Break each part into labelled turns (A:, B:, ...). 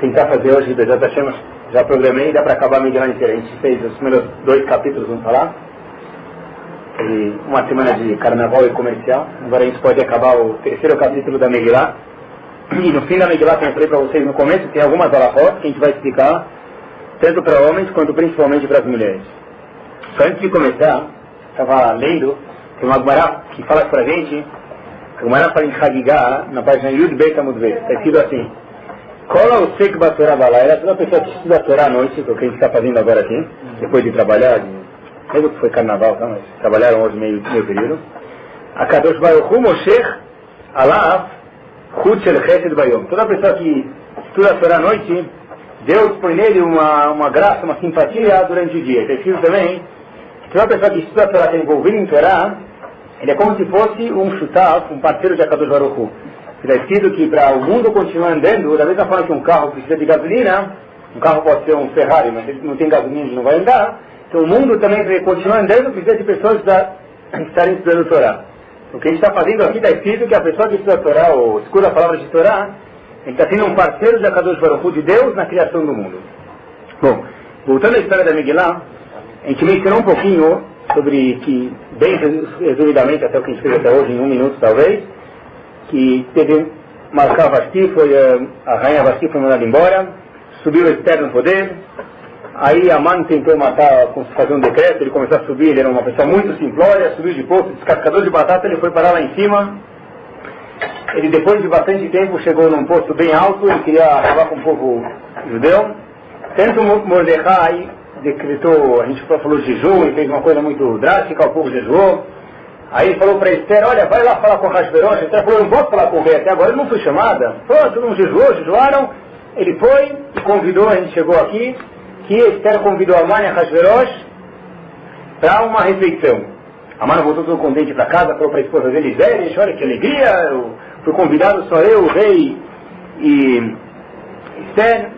A: tentar fazer hoje, Bezat Hashem, já programei, dá para acabar a Megillah inteira. A gente fez os primeiros dois capítulos, vamos falar. E uma semana de carnaval e comercial. Agora a gente pode acabar o terceiro capítulo da Megillah. E no fim da Megillah, como eu falei para vocês no começo, tem algumas alahot que a gente vai explicar, tanto para homens quanto principalmente para as mulheres. Só antes de começar, estava lendo, tem uma Gemara que fala para a gente, a Gemara fala em Hagigah, na página Yud Bet Amud Bet, está escrito assim, Cola o Sek Batorá Balaira, toda pessoa que estuda a Torá à noite, é o que a gente está fazendo agora aqui, depois de trabalhar, mesmo que foi carnaval, tá, mas trabalharam hoje meio, meio período. A Kadosh Baruch Hu Moshech Alaf Chut Shel Chesed Bayom. Toda pessoa que estuda a Torá à noite, Deus põe nele uma, uma graça, uma simpatia durante o dia. Está escrito também que toda pessoa que estuda a Torá, está envolvida em Torá, ele é como se fosse um chutaf, um parceiro de Akadosh Baruch Hu. Está escrito que para o mundo continuar andando, da mesma forma que um carro precisa de gasolina, um carro pode ser um Ferrari, mas ele não tem gasolina, não vai andar. Então o mundo também, para continuar andando, precisa de pessoas que estarem estudando Torá. O que a gente está fazendo aqui está escrito que a pessoa que estuda a Torá, ou escuta a palavra de Torá, está sendo um parceiro de Akadosh Baruch de Deus, na criação do mundo. Bom, voltando à história da Megillah, a gente mencionou um pouquinho sobre que, bem resumidamente, até o que a gente fez até hoje, em um minuto talvez, que teve marcar Vasti, foi a rainha Vasti foi mandada embora, subiu o Esther no poder, aí Aman tentou matar, fazer um decreto, ele começou a subir, ele era uma pessoa muito simplória, subiu de posto, descascador de batata, ele foi parar lá em cima, ele depois de bastante tempo chegou num posto bem alto, ele queria acabar com o povo judeu, tanto Mordecai decretou, a gente falou de jejum, e fez uma coisa muito drástica, o povo jejuou, Aí ele falou para Esther, olha, vai lá falar com o Hashverosh. Esther falou, não posso falar com o rei até agora, ele não foi chamada. Pronto, mundo jejuou, jejuaram. Ele foi e convidou, a gente chegou aqui, que Esther convidou a mãe a Hashverosh para uma refeição. A mãe voltou todo contente para casa, falou para a esposa dele, Zeres, olha que alegria, eu fui convidado só eu, o rei e Esther.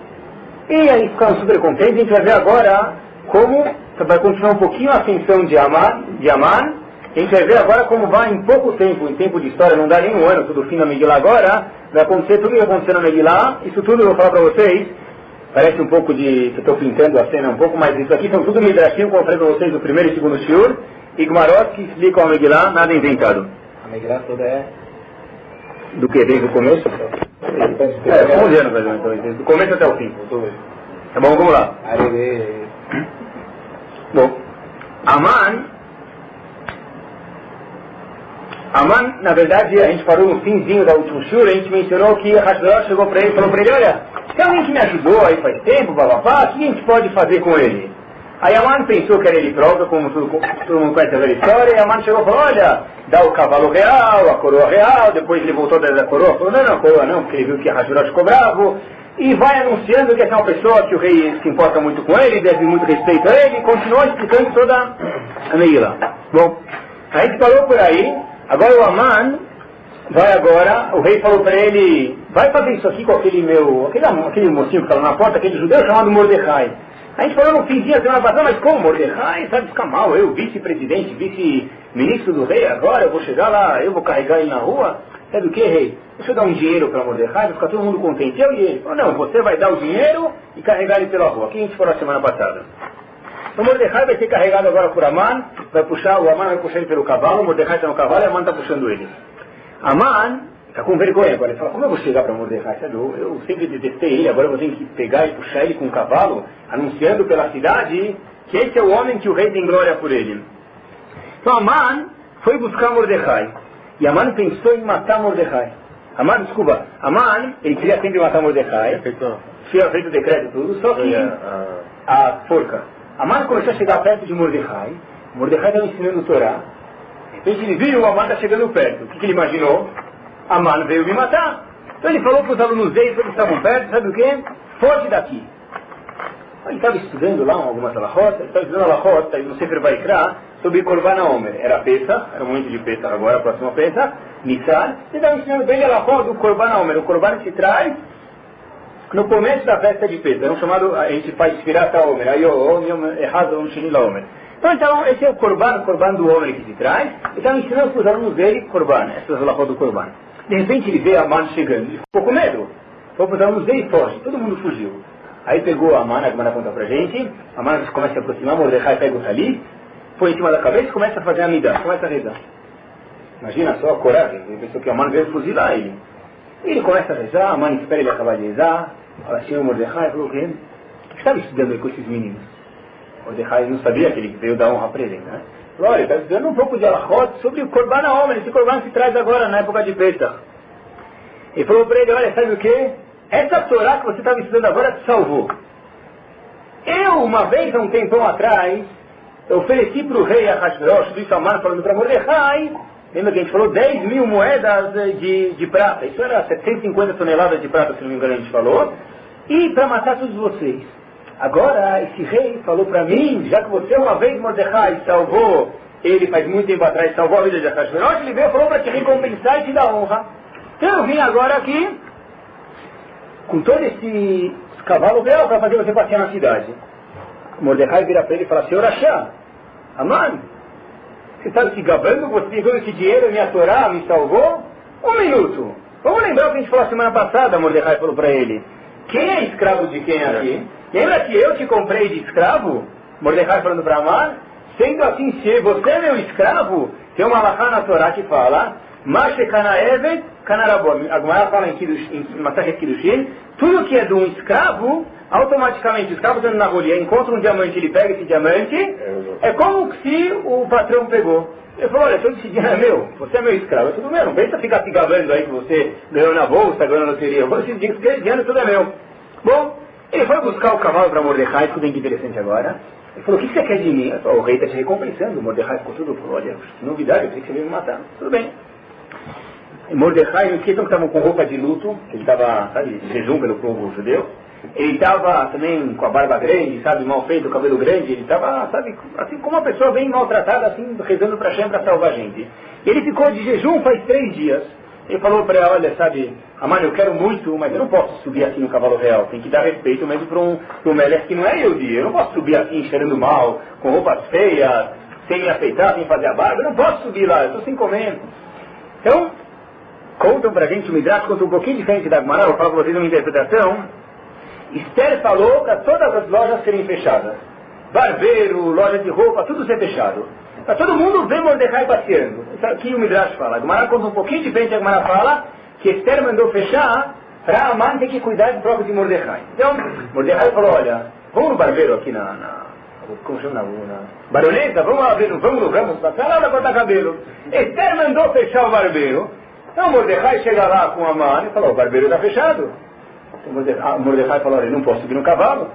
A: E aí ficaram super contentes, a gente vai ver agora como vai continuar um pouquinho a ascensão de Amar, de Amar a gente vai ver agora como vai em pouco tempo, em tempo de história, não dá nem um ano, tudo fim da Megillah agora, vai acontecer tudo o que aconteceu na Megillah, isso tudo eu vou falar para vocês, parece um pouco de, que estou pintando a cena um pouco, mas isso aqui são tudo Midrashim, como eu falei para vocês no primeiro e segundo Shiur, e Gmarot que explicam a Megillah, nada inventado.
B: A Megillah toda é...
A: Do que? Desde o começo? É, 11 anos mais ou menos, então, desde o começo até o fim. Tá bom, vamos lá. Bom, Aman Aman, na verdade, a gente parou no finzinho da última shura, a gente mencionou que Hashverosh chegou para ele e falou para ele, olha, tem alguém que me ajudou aí faz tempo, bababá, o que a gente pode fazer com ele? Aí Aman pensou que era ele próprio, como todo, todo mundo conhece a história, e Aman chegou e falou, olha, dá o cavalo real, a coroa real, depois ele voltou da coroa, falou, não, não, coroa não, porque ele viu que Hashverosh ficou bravo, e vai anunciando que é uma pessoa que o rei se importa muito com ele, deve muito respeito a ele, e continua explicando toda a Meila. Bom, a gente parou por aí, Agora o Aman vai agora, o rei falou para ele, vai fazer isso aqui com aquele meu, aquele, aquele mocinho que estava na porta, aquele judeu chamado Mordecai. A gente falou no finzinho da semana passada, mas como Mordecai? Sabe ficar mal, eu, vice-presidente, vice-ministro do rei, agora eu vou chegar lá, eu vou carregar ele na rua? Sabe o que, rei? Deixa eu dar um dinheiro para Mordecai, vai ficar todo mundo contente. Eu e ele. Falou, não, você vai dar o dinheiro e carregar ele pela rua. Aqui a gente falou na semana passada. Então Mordecai vai ser carregado agora por Aman, vai puxar, o Aman vai puxar ele pelo cavalo, o Mordecai está no cavalo e Aman está puxando ele. Aman está com vergonha agora, ele fala, como eu vou chegar para Mordecai? Eu, eu sempre detestei ele, agora eu vou ter que pegar e puxar ele com o cavalo, anunciando pela cidade que esse é o homem que o rei tem glória por ele. Então Aman foi buscar Mordecai. E Aman pensou em matar Mordecai. Aman, desculpa, Aman, ele queria sempre matar Mordecai. Tinha feito o decreto tudo, só que a forca. Amar começou a chegar perto de Mordecai. Mordecai estava ensinando o Torá. De repente ele viu o Amar está chegando perto. O que, que, ele imaginou? Amar veio me matar. Então ele falou para os alunos dele, que estavam perto, sabe o quê? Foge daqui. Ele estava estudando lá algumas alahot, ele estava estudando alahot, aí no Sefer Vaikra, sobre Korban Omer. Era Pesach, era o momento de Pesach agora, a próxima Pesach, Nissan. Ele estava ensinando bem alahot do Korban Omer. O Korban se traz no começo da festa de Pesach, era um chamado, a gente faz Firata Omer, aí o errado um Shinila Omer. Então, então, esse é o Korban, o Korban do homem que se traz, e estava ensinando para os alunos dele Korban, essas alahot do Korban. De repente ele vê a mãe chegando, ele ficou com medo. vamos dar um e foge. Todo mundo fugiu. Aí pegou a mana, que manda conta pra gente, a mana começa a se aproximar, Mordecai pega o Tali, põe em cima da cabeça e começa a fazer a mida, começa a rezar. Imagina só a coragem, ele pensou que a mana veio fuzilar ele. Ele começa a rezar, a mana espera ele acabar de rezar, o Mordecai falou que ele estava estudando aí com esses meninos. Mordecai não sabia que ele veio dar honra pra ele, né? Falou, olha, está estudando um pouco de Alachot sobre o Corban homem, esse Corban se traz agora na época de Pesach. Ele falou para ele, olha, sabe o que? Essa Torá que você estava estudando agora te salvou. Eu, uma vez, há um tempão atrás, eu ofereci para o rei Ahasverosh, do Samar, falando para Mordecai, lembra que a gente falou 10 mil moedas de, de prata, isso era 750 toneladas de prata, se não me engano a gente falou, e para matar todos vocês. Agora, esse rei falou para mim, já que você uma vez, Mordecai, salvou, ele faz muito tempo atrás salvou a vida de Ahasverosh, ele veio falou para te recompensar e te dar honra. Então eu vim agora aqui com todo esse cavalo real para fazer você passear na cidade. Mordecai vira para ele e fala, senhor Achá, Aman, você está se gabando, você tem todo esse dinheiro, minha Torá me salvou? Um minuto. Vamos lembrar o que a gente falou semana passada, Mordecai falou para ele. Quem é escravo de quem aqui? Lembra que eu te comprei de escravo? Mordecai falando para Amar? Sendo assim, se você é meu escravo, tem uma alahá na Torá que fala Mashe Kanaevet Kanarabom. A Gemara fala em, Kiddush, em Kiddushin, tudo que é de um escravo, automaticamente o escravo estando na rolia, encontra um diamante, ele pega esse diamante, é como se o patrão pegou. Ele falou, olha, todo esse dinheiro é meu, você é meu escravo, é tudo meu, não pensa ficar se gabando aí que você ganhou na bolsa, ganhou na loteria, você diz que esse dinheiro tudo é meu. Bom, ele foi buscar o cavalo para Mordecai, bem que interessante agora. Ele falou, o que você quer de mim? Falei, o rei está te recompensando. Mordecai ficou tudo, olha, que novidade, eu pensei que você veio me matar. Tudo bem. Mordecai, não esqueçam que estavam com roupa de luto, ele estava, sabe, jejum pelo povo judeu. Ele estava também com a barba grande, sabe, mal feito, o cabelo grande, ele estava, sabe, assim como uma pessoa bem maltratada, assim, rezando para Hashem para salvar a gente. Ele ficou de jejum faz três dias. Ele falou para ela, olha, sabe, Amanda, eu quero muito, mas eu não posso subir assim no cavalo real. Tem que dar respeito mesmo para um, um Melech que não é eu dia. Eu não posso subir assim, cheirando mal, com roupas feias, sem me afeitar, sem fazer a barba. Eu não posso subir lá, eu estou sem comer. Então, contam para a gente, o Midrash conta um pouquinho diferente da Gemara, vou falar para vocês uma interpretação. Esther falou para todas as lojas serem fechadas. Barbeiro, loja de roupa, tudo ser fechado. Para todo mundo ver Mordecai passeando. Isso aqui o Midrash fala. A Gemara conta um pouquinho diferente, a Gemara fala que Esther mandou fechar para a mãe ter que cuidar do próprio de Mordecai. Então, Mordecai falou, olha, vamos no barbeiro aqui na, na como chama na, na baronesa, vamos lá ver, vamos, vamos passar lá para cortar cabelo. Esther mandou fechar o barbeiro. Então Mordecai chega lá com a mãe e fala, o barbeiro está fechado. Então, Mordecai, Mordecai falou, olha, não posso subir no cavalo.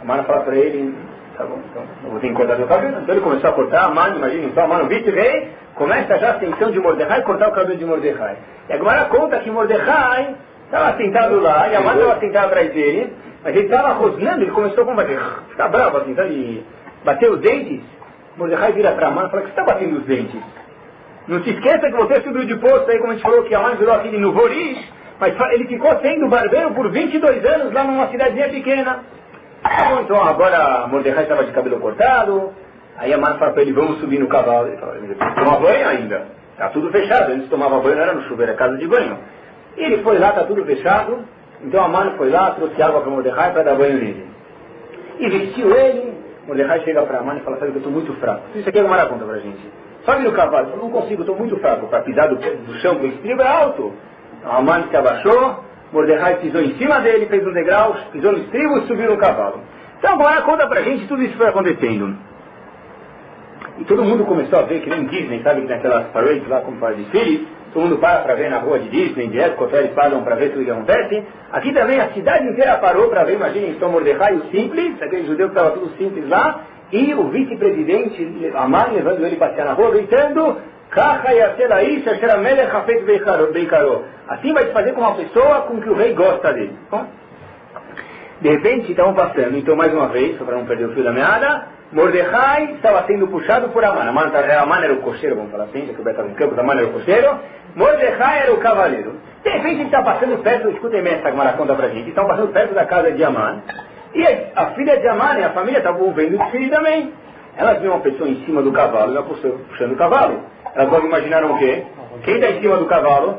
A: A mãe fala para ele, tá bom, então eu vou ter que cortar meu cabelo. Então ele começou a cortar, a mãe, imagina, então a mãe, o vice-rei, começa já a ascensão de Mordecai, cortar o cabelo de Mordecai. E a Gemara conta que Mordecai estava sentado lá, e a mãe estava sentada atrás dele, mas ele estava rosnando, ele começou a combater, ficar bravo assim, sabe? Bater os dentes. Mordecai vira para a mãe e fala, que você está batendo os dentes? Não se esqueça que você subiu de posto aí, como a gente falou, que a mãe virou aquele no Voriz, mas ele ficou sendo barbeiro por 22 anos lá numa cidadezinha pequena. Então agora Mordecai estava de cabelo cortado, aí a mãe fala para ele, vamos subir no cavalo. Ele fala, tomar banho ainda. Está tudo fechado, antes tomava banho, não era no chuveiro, era casa de banho. E ele foi lá, está tudo fechado, então a mãe foi lá, trouxe água para Mordecai para dar banho nele. E vestiu ele, Mordecai chega para a mãe e fala, sabe que eu estou muito fraco. Isso aqui é uma conta para gente. Sobe no cavalo. Eu não consigo, estou muito fraco. Para pisar do, do chão com o estribo é alto. Mãe se abaixou, Mordecai pisou em cima dele, fez um degrau, pisou no estribo e subiu no cavalo. Então agora conta pra gente tudo isso foi acontecendo. E todo mundo começou a ver, que nem Disney, sabe que tem aquelas parades lá como faz desfile, todo mundo para para ver na rua de Disney, de época, eles param para ver tudo que acontece. Aqui também a cidade inteira parou para ver, imaginem, então Mordecai, o simples, aquele judeu que estava tudo simples lá, e o vice-presidente, a mãe levando ele passear na rua, gritando, Assim vai se fazer com uma pessoa com que o rei gosta dele. De repente estavam passando, então mais uma vez, só para não perder o fio da meada, Mordecai estava sendo puxado por Amana. Amana, Amana era o cocheiro, vamos falar assim, já que o Beto estava em campo, Amana era o cocheiro. Mordecai era o cavaleiro. De repente ele está passando perto, escutem bem essa Gemara conta para gente, estão passando perto da casa de Amana. E a, filha de Amana e a família estavam vendo o filho também. Elas viram uma pessoa em cima do cavalo, ela puxando o cavalo. Elas logo imaginaram o quê? Quem está em cima do cavalo?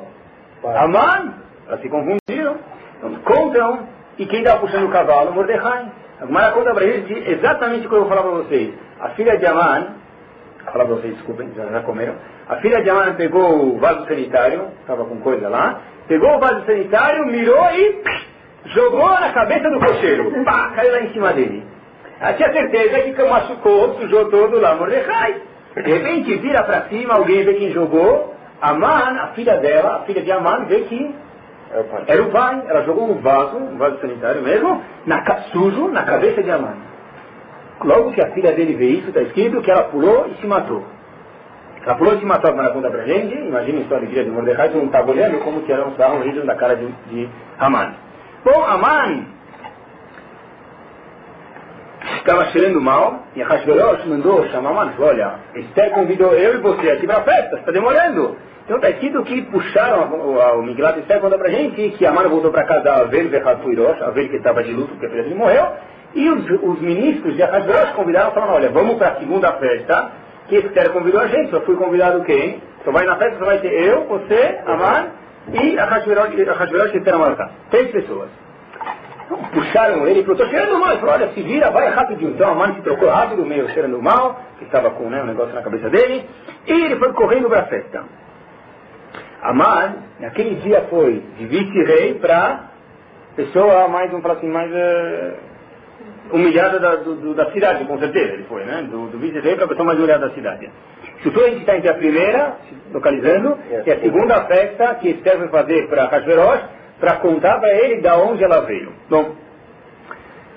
A: Aman. Elas se confundiram. Então, contam, e quem estava puxando o cavalo? Mordecai. A conta para eles exatamente o que eu vou falar para vocês. A filha de Aman, vou falar para vocês, desculpem, já, já comeram. A filha de Aman pegou o vaso sanitário, estava com coisa lá, pegou o vaso sanitário, mirou e jogou na cabeça do cocheiro. Pá, caiu lá em cima dele. Ela tinha certeza que machucou, sujou todo lá, Mordecai. De repente vira para cima, alguém vê quem jogou. Aman, a filha dela, a filha de Aman, vê que era o pai. Ela jogou um vaso, um vaso sanitário mesmo, na, sujo, na cabeça de Aman. Logo que a filha dele vê isso, está escrito que ela pulou e se matou. Ela pulou e se matou, na conta pra gente. Imagina a alegria de Mordecai, todo mundo estava olhando como que era um sarro horrível da cara de, de Aman. Bom, Aman estava cheirando mal, e a Hashverosh mandou chamar falou, olha, Esther convidou eu e você aqui para a festa, está demorando. Então está escrito que puxaram o Miglat Esther conta pra gente que Aman voltou para casa a Avel Vechatuirosh, a Avel que estava de luto porque a filha dele morreu, e os, os ministros de Ahasverosh convidaram, falaram, olha, vamos para a segunda festa, que Esther convidou a gente, só fui convidado quem? Só vai na festa, só vai ter eu, você, Aman e Ahasverosh e Esther Amalcá. Três pessoas puxaram ele, falou, estou cheirando mal. Ele falou, olha, se vira, vai rapidinho. Então a mãe se trocou rápido, meio cheirando mal, que estava com né, um negócio na cabeça dele, e ele foi correndo para a festa. Amar, naquele dia foi de vice-rei para pessoa mais, falar assim, mais uh, humilhada da, do, da cidade, com certeza ele foi, né? Do, do vice-rei para a pessoa mais humilhada da cidade. Chutou a gente está entre a primeira, localizando, e a segunda festa que Esther vai fazer para Hashverosh, para contar para ele da onde ela veio. Bom,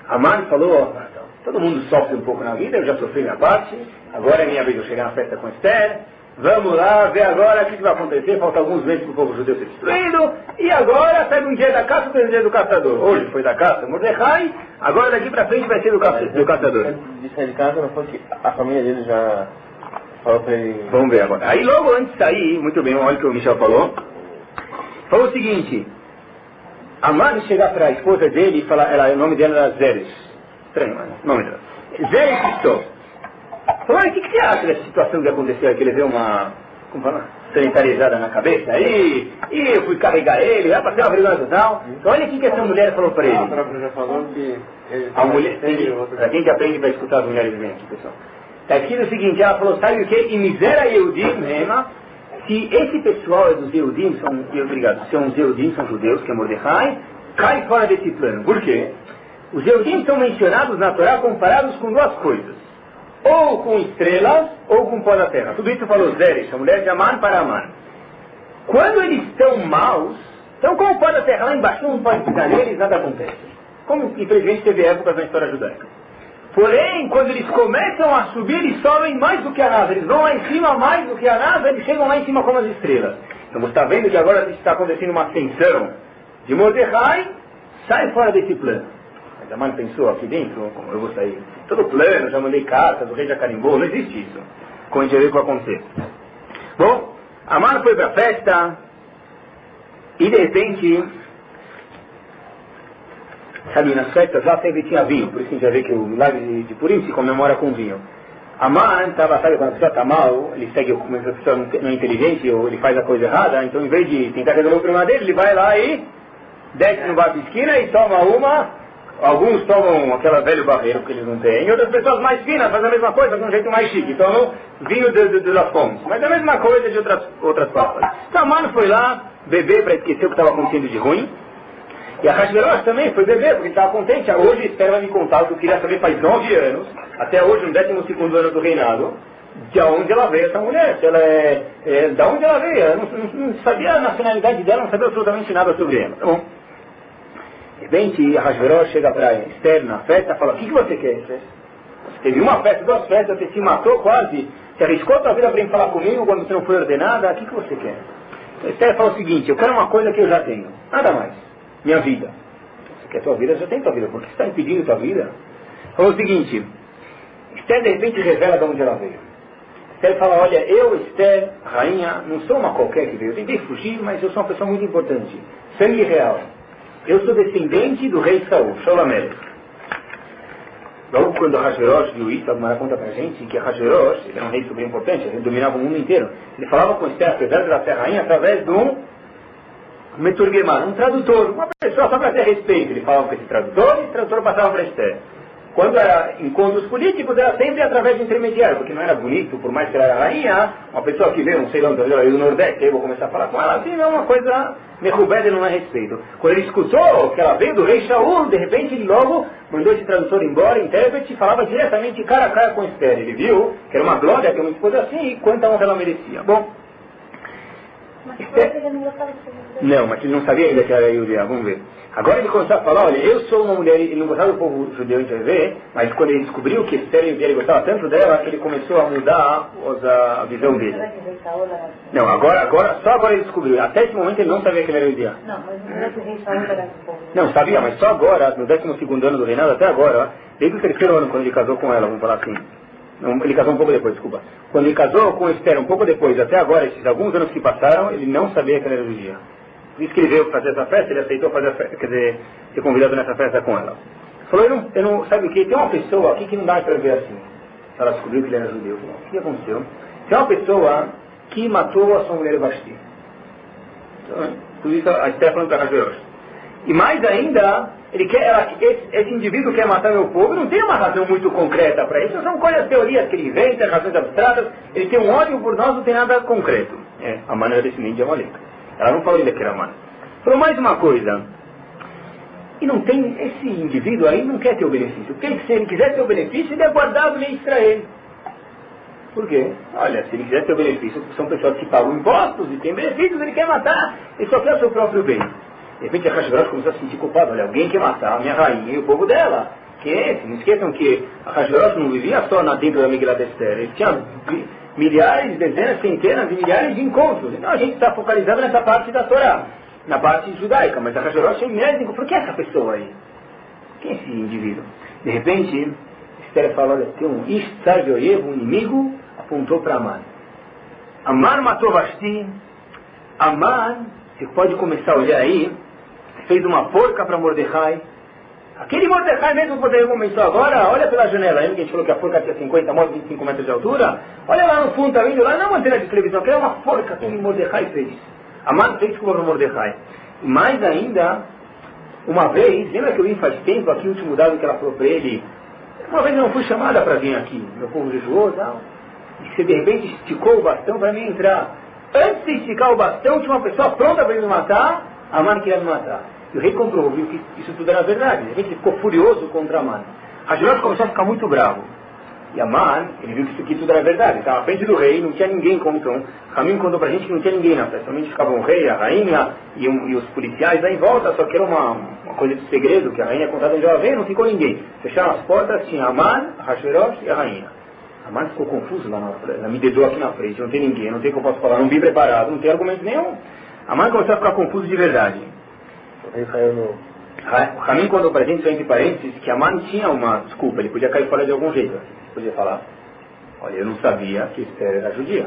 A: a mãe falou, todo mundo sofre um pouco na vida, eu já sofri minha parte, agora é minha vez de chegar na festa com Esther, vamos lá ver agora o que, vai acontecer, falta alguns meses para o povo judeu ser destruído, e agora pega um dia da caça um dia do caçador. Hoje foi da caça Mordecai, agora daqui para frente vai ser do, caça, do caçador.
B: De sair de casa, não foi que a família dele já falou para ele...
A: Vamos ver agora. Aí logo antes de sair, muito bem, olha o que o Michel falou, falou o seguinte, a mãe chegar para a esposa dele e falar, ela, o nome dela era Zeres. Estranho, mano. Nome dela. Zeres Cristo. Falou, o que, que você acha dessa situação que aconteceu aqui? Ele deu uma, como fala, sanitarizada na cabeça. E, e eu fui carregar ele, vai fazer uma vergonha total. Então olha o que, essa mulher falou para ele. A
B: própria já falou que...
A: A mulher, para quem que aprende vai escutar as mulheres bem aqui, pessoal. Está escrito o seguinte, ela falou, sabe o que? E miséria Yehudim, Rema, se esse pessoal é dos Eudim, são, obrigado, são os Eudim, são judeus, que é Mordecai, cai fora desse plano. Por quê? Os Eudim são mencionados na Torá comparados com duas coisas. Ou com estrelas, ou com pó da terra. Tudo isso falou Zeresh, a mulher de Aman para Aman. Quando eles estão maus, então como pó da terra lá embaixo não pode pisar neles, nada acontece. Como infelizmente teve épocas na história judaica. Porém, quando eles começam a subir, eles sobem mais do que a NASA. Eles vão lá em cima mais do que a NASA, eles chegam lá em cima como as estrelas. Então você está vendo que agora está acontecendo uma ascensão de Mordecai, sai fora desse plano. Mas a mãe pensou aqui dentro, como eu vou sair? Todo plano, já mandei cartas, o rei já carimbou, não existe isso. Vê que vai acontecer. Bom, a mãe foi para a festa e de repente Sabe, nas festas lá sempre tinha vinho, por isso a gente já vê que o milagre de, Purim se comemora com vinho. A estava, sabe, quando a pessoa está mal, ele segue, como a pessoa não é inteligente ou ele faz a coisa errada, então em vez de tentar resolver o problema dele, ele vai lá e desce no bar de esquina e toma uma. Alguns tomam aquela velho barreiro que eles não têm, outras pessoas mais finas fazem a mesma coisa, de um jeito mais chique, tomam vinho de, de, de mas é a mesma coisa de outras, outras papas. Então a foi lá beber para esquecer o que estava acontecendo de ruim, e a Hashverosh também foi beber, porque estava contente. Hoje espera me contar o que eu queria saber faz nove anos, até hoje, no décimo segundo ano do reinado, de onde ela veio essa mulher, se ela é, é onde ela veio, eu não, não, não, sabia a nacionalidade dela, não sabia absolutamente nada sobre ela. Tá bom. De repente, a Hashverosh chega para Esther na festa e fala, o que, que você quer, Esther? Teve uma festa, duas festas, você se matou quase, você arriscou a sua vida para vir falar comigo quando você não foi ordenada, o que, que você quer? Esther fala o seguinte, eu quero uma coisa que eu já tenho, nada mais minha vida. Você quer tua vida, já tem tua vida. Por que você está impedindo tua vida? Falou o seguinte, Esther de repente revela de onde ela veio. Esther fala, olha, eu, Esther, rainha, não sou uma qualquer que veio. Eu tentei fugir, mas eu sou uma pessoa muito importante. Sangue real. Eu sou descendente do rei Saul, Sholamelech. Logo quando Hashverosh viu isso, a Gemara conta pra gente que Hashverosh, ele era um rei super importante, ele dominava o mundo inteiro. Ele falava com Esther, apesar de ela ser rainha, através de um Meturguemar, um tradutor, uma pessoa só para ter respeito. Ele falava com esse tradutor e o tradutor passava para Esther. Quando era encontros políticos, era sempre através de intermediário, porque não era bonito, por mais que ela era rainha, uma pessoa que veio, não sei lá, do Nordeste, eu vou começar a falar com ela, assim, é uma coisa derrubada e não é respeito. Quando ele escutou que ela veio do rei Shaul, de repente ele logo mandou esse tradutor embora, intérprete, e falava diretamente cara a cara com Esther. Ele viu que era uma glória, que uma esposa assim, e quanta honra ela merecia. Bom,
C: não de
A: mas ele não sabia ainda que era Yudia, vamos ver. Agora ele começou a falar, olha, eu sou uma mulher, ele não gostava do povo judeu, vai ver, mas quando ele descobriu que Esther e ele gostava tanto dela, ele começou a mudar a visão dele. Não, agora, agora, só agora ele descobriu. Até esse momento ele não sabia que ele era Yudia.
C: Não, mas que o rei Saúl era povo.
A: Não, sabia, mas só agora, no 12 ano do reinado, até agora, desde o terceiro ano, quando ele casou com ela, vamos falar assim. Ele casou um pouco depois, desculpa. Quando ele casou com Esther um pouco depois, até agora, esses alguns anos que passaram, ele não sabia que ela era judia. Disse que ele veio fazer essa festa, ele aceitou fazer a festa, quer dizer, ser convidado nessa festa com ela. Falou, eu não, eu não sabe o que? Tem uma pessoa aqui que não dá para ver assim. Ela descobriu que ele era judeu. O que aconteceu? Tem uma pessoa que matou a sua mulher Vasti. Então, tudo isso a Esther falando para Hashverosh. E mais ainda, ele quer, ela, esse, esse, indivíduo quer matar meu povo, não tem uma razão muito concreta para isso, são coisas, teorias que ele inventa, razões abstratas, ele tem um ódio por nós, não tem nada concreto. É, a maneira descendente de Amalek. Ela não falou ainda que era mãe. Falou mais uma coisa. E não tem, esse indivíduo aí não quer ter o benefício. Porque se ele quiser ter o benefício, ele é guardado em Israel. Por quê? Olha, se ele quiser ter o benefício, são pessoas que pagam impostos e têm benefícios, ele quer matar, ele só quer o seu próprio bem. De repente a Hashverosh começou a se sentir culpado. Olha, alguém quer matar a minha rainha e o povo dela. Quem é esse? Não esqueçam que a Hashverosh não vivia só na dentro da Migrat Esther. Ele tinha milhares, dezenas, centenas de milhares de encontros. Então a gente está focalizando nessa parte da Torá, na parte judaica. Mas a Hashverosh tem milhares de encontros. Por que essa pessoa aí? Quem é esse indivíduo? De repente, Esther fala, olha, tem um Ishtar um inimigo, apontou para Aman. Aman matou Vasti. Aman, você pode começar a olhar aí, fez uma porca para Mordecai. Aquele Mordecai mesmo que você começou agora, olha pela janela, lembra que a gente falou que a forca tinha 50 metros, 25 metros de altura? Olha lá no fundo, tá vendo lá? Não é uma antena de televisão, aquela é uma forca que o Mordecai fez. Amado fez como o Mordecai. Mais ainda, uma vez, lembra que eu vim faz tempo aqui, o último dado que ela falou para ele, uma vez eu não fui chamada para vir aqui, meu povo jejuou e tal, e você de repente esticou o bastão para mim entrar. Antes de esticar o bastão, tinha uma pessoa pronta para me matar, a mãe queria me matar. E o rei comprovou, viu que isso tudo era verdade. A gente ficou furioso contra Aman. Hashverosh começou a ficar muito bravo. E Aman, ele viu que isso aqui tudo era verdade. Estava à frente do rei, não tinha ninguém como então. Caminho contou pra gente que não tinha ninguém na festa. Somente ficava o rei, a rainha e, um, e, os policiais aí em volta, só que era uma, uma coisa de segredo, que a rainha contava onde ela não ficou ninguém. Fecharam as portas, tinha Aman, Hashverosh e a rainha. Aman ficou confuso lá na, na me dedou aqui na frente, não tem ninguém, não tem o que eu posso falar, não vim preparado, não tem argumento nenhum. Aman começou a ficar confuso de verdade.
B: Ele caiu no.
A: O Ramin contou pra gente, entre parênteses, que Amar tinha uma desculpa, ele podia cair fora de algum jeito. Podia falar, olha, eu não sabia que Esther era judia.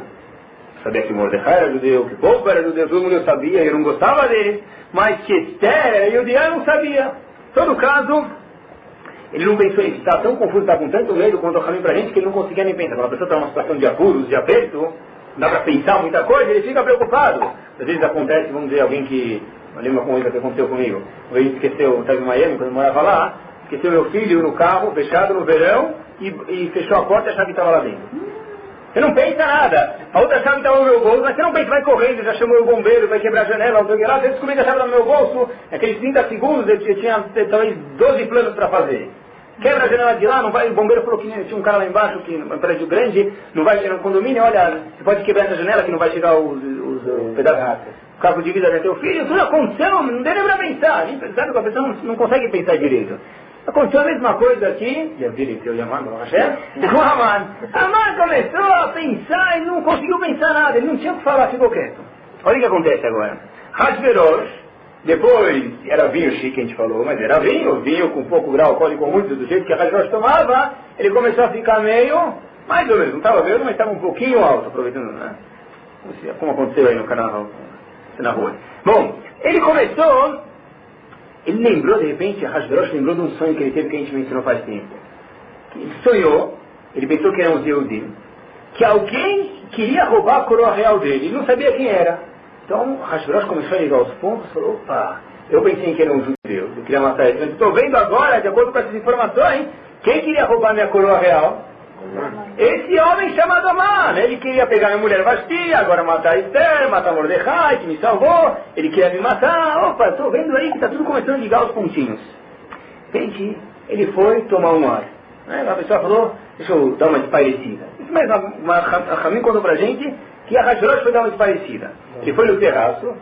A: Eu sabia que Mordecai era judeu, que o povo era judeu, todo mundo eu sabia, eu não gostava dele, mas que Esther era judia, eu não sabia. Todo caso, ele não pensou em estar tão confuso, estava com tanto medo, contou o Ramin pra gente, que ele não conseguia nem pensar. Quando a pessoa está numa situação de apuros, de aperto, dá para pensar muita coisa, ele fica preocupado. Às vezes acontece, vamos dizer, alguém que eu lembro uma coisa que aconteceu comigo. Vez esqueceu, estava em Miami, quando eu morava lá, esqueceu meu filho no carro, fechado no verão, e, e fechou a porta e a chave estava lá dentro. Você não pensa nada. A outra chave estava no meu bolso, mas você não pensa, vai correndo, já chamou o bombeiro, vai quebrar a janela, não sei o que lá. Você descobriu que a chave estava no meu bolso, aqueles 30 segundos, eu tinha talvez 12 planos para fazer. Quebra a janela de lá, não vai, o bombeiro falou que tinha um cara lá embaixo, que um prédio grande, não vai chegar no condomínio, olha, você pode quebrar essa janela que não vai chegar os, os, os pedaços o carro de vida do teu filho, tudo aconteceu, não deu nem para pensar. Pensar que a pessoa não, não consegue pensar direito. Aconteceu a mesma coisa aqui, já viram que eu Yaman, com Aman. Aman começou a pensar e não conseguiu pensar nada, ele não tinha o que falar, ficou quieto. Olha o que acontece agora. Hashverosh, depois era vinho chique, a gente falou, mas era vinho, vinho com pouco grau alcoólico muito, do jeito que a Hashverosh tomava, ele começou a ficar meio, mais ou menos, não estava vendo, mas estava um pouquinho alto, aproveitando, né? Como aconteceu aí no canal na rua. Bom, ele começou, ele lembrou de repente, Hashverosh lembrou de um sonho que ele teve que a gente mencionou faz tempo. Ele sonhou, ele pensou que era um Zeudim, que alguém queria roubar a coroa real dele, ele não sabia quem era. Então, Hashverosh começou a ligar os pontos falou, opa, eu pensei que era um judeu, eu queria matar ele, estou vendo agora, de acordo com essas informações, quem queria roubar minha coroa real? Esse homem chamado Aman, ele queria pegar minha mulher Vasti, agora matar Esther, matar Mordecai, que me salvou, ele queria me matar, opa, estou vendo aí que está tudo começando a ligar os pontinhos. Gente, ele foi tomar um ar. A pessoa falou, deixa eu dar uma desparecida. Mas a, a, a Ramin contou pra gente que a Hashverosh foi dar uma desparecida. Ele foi no terraço,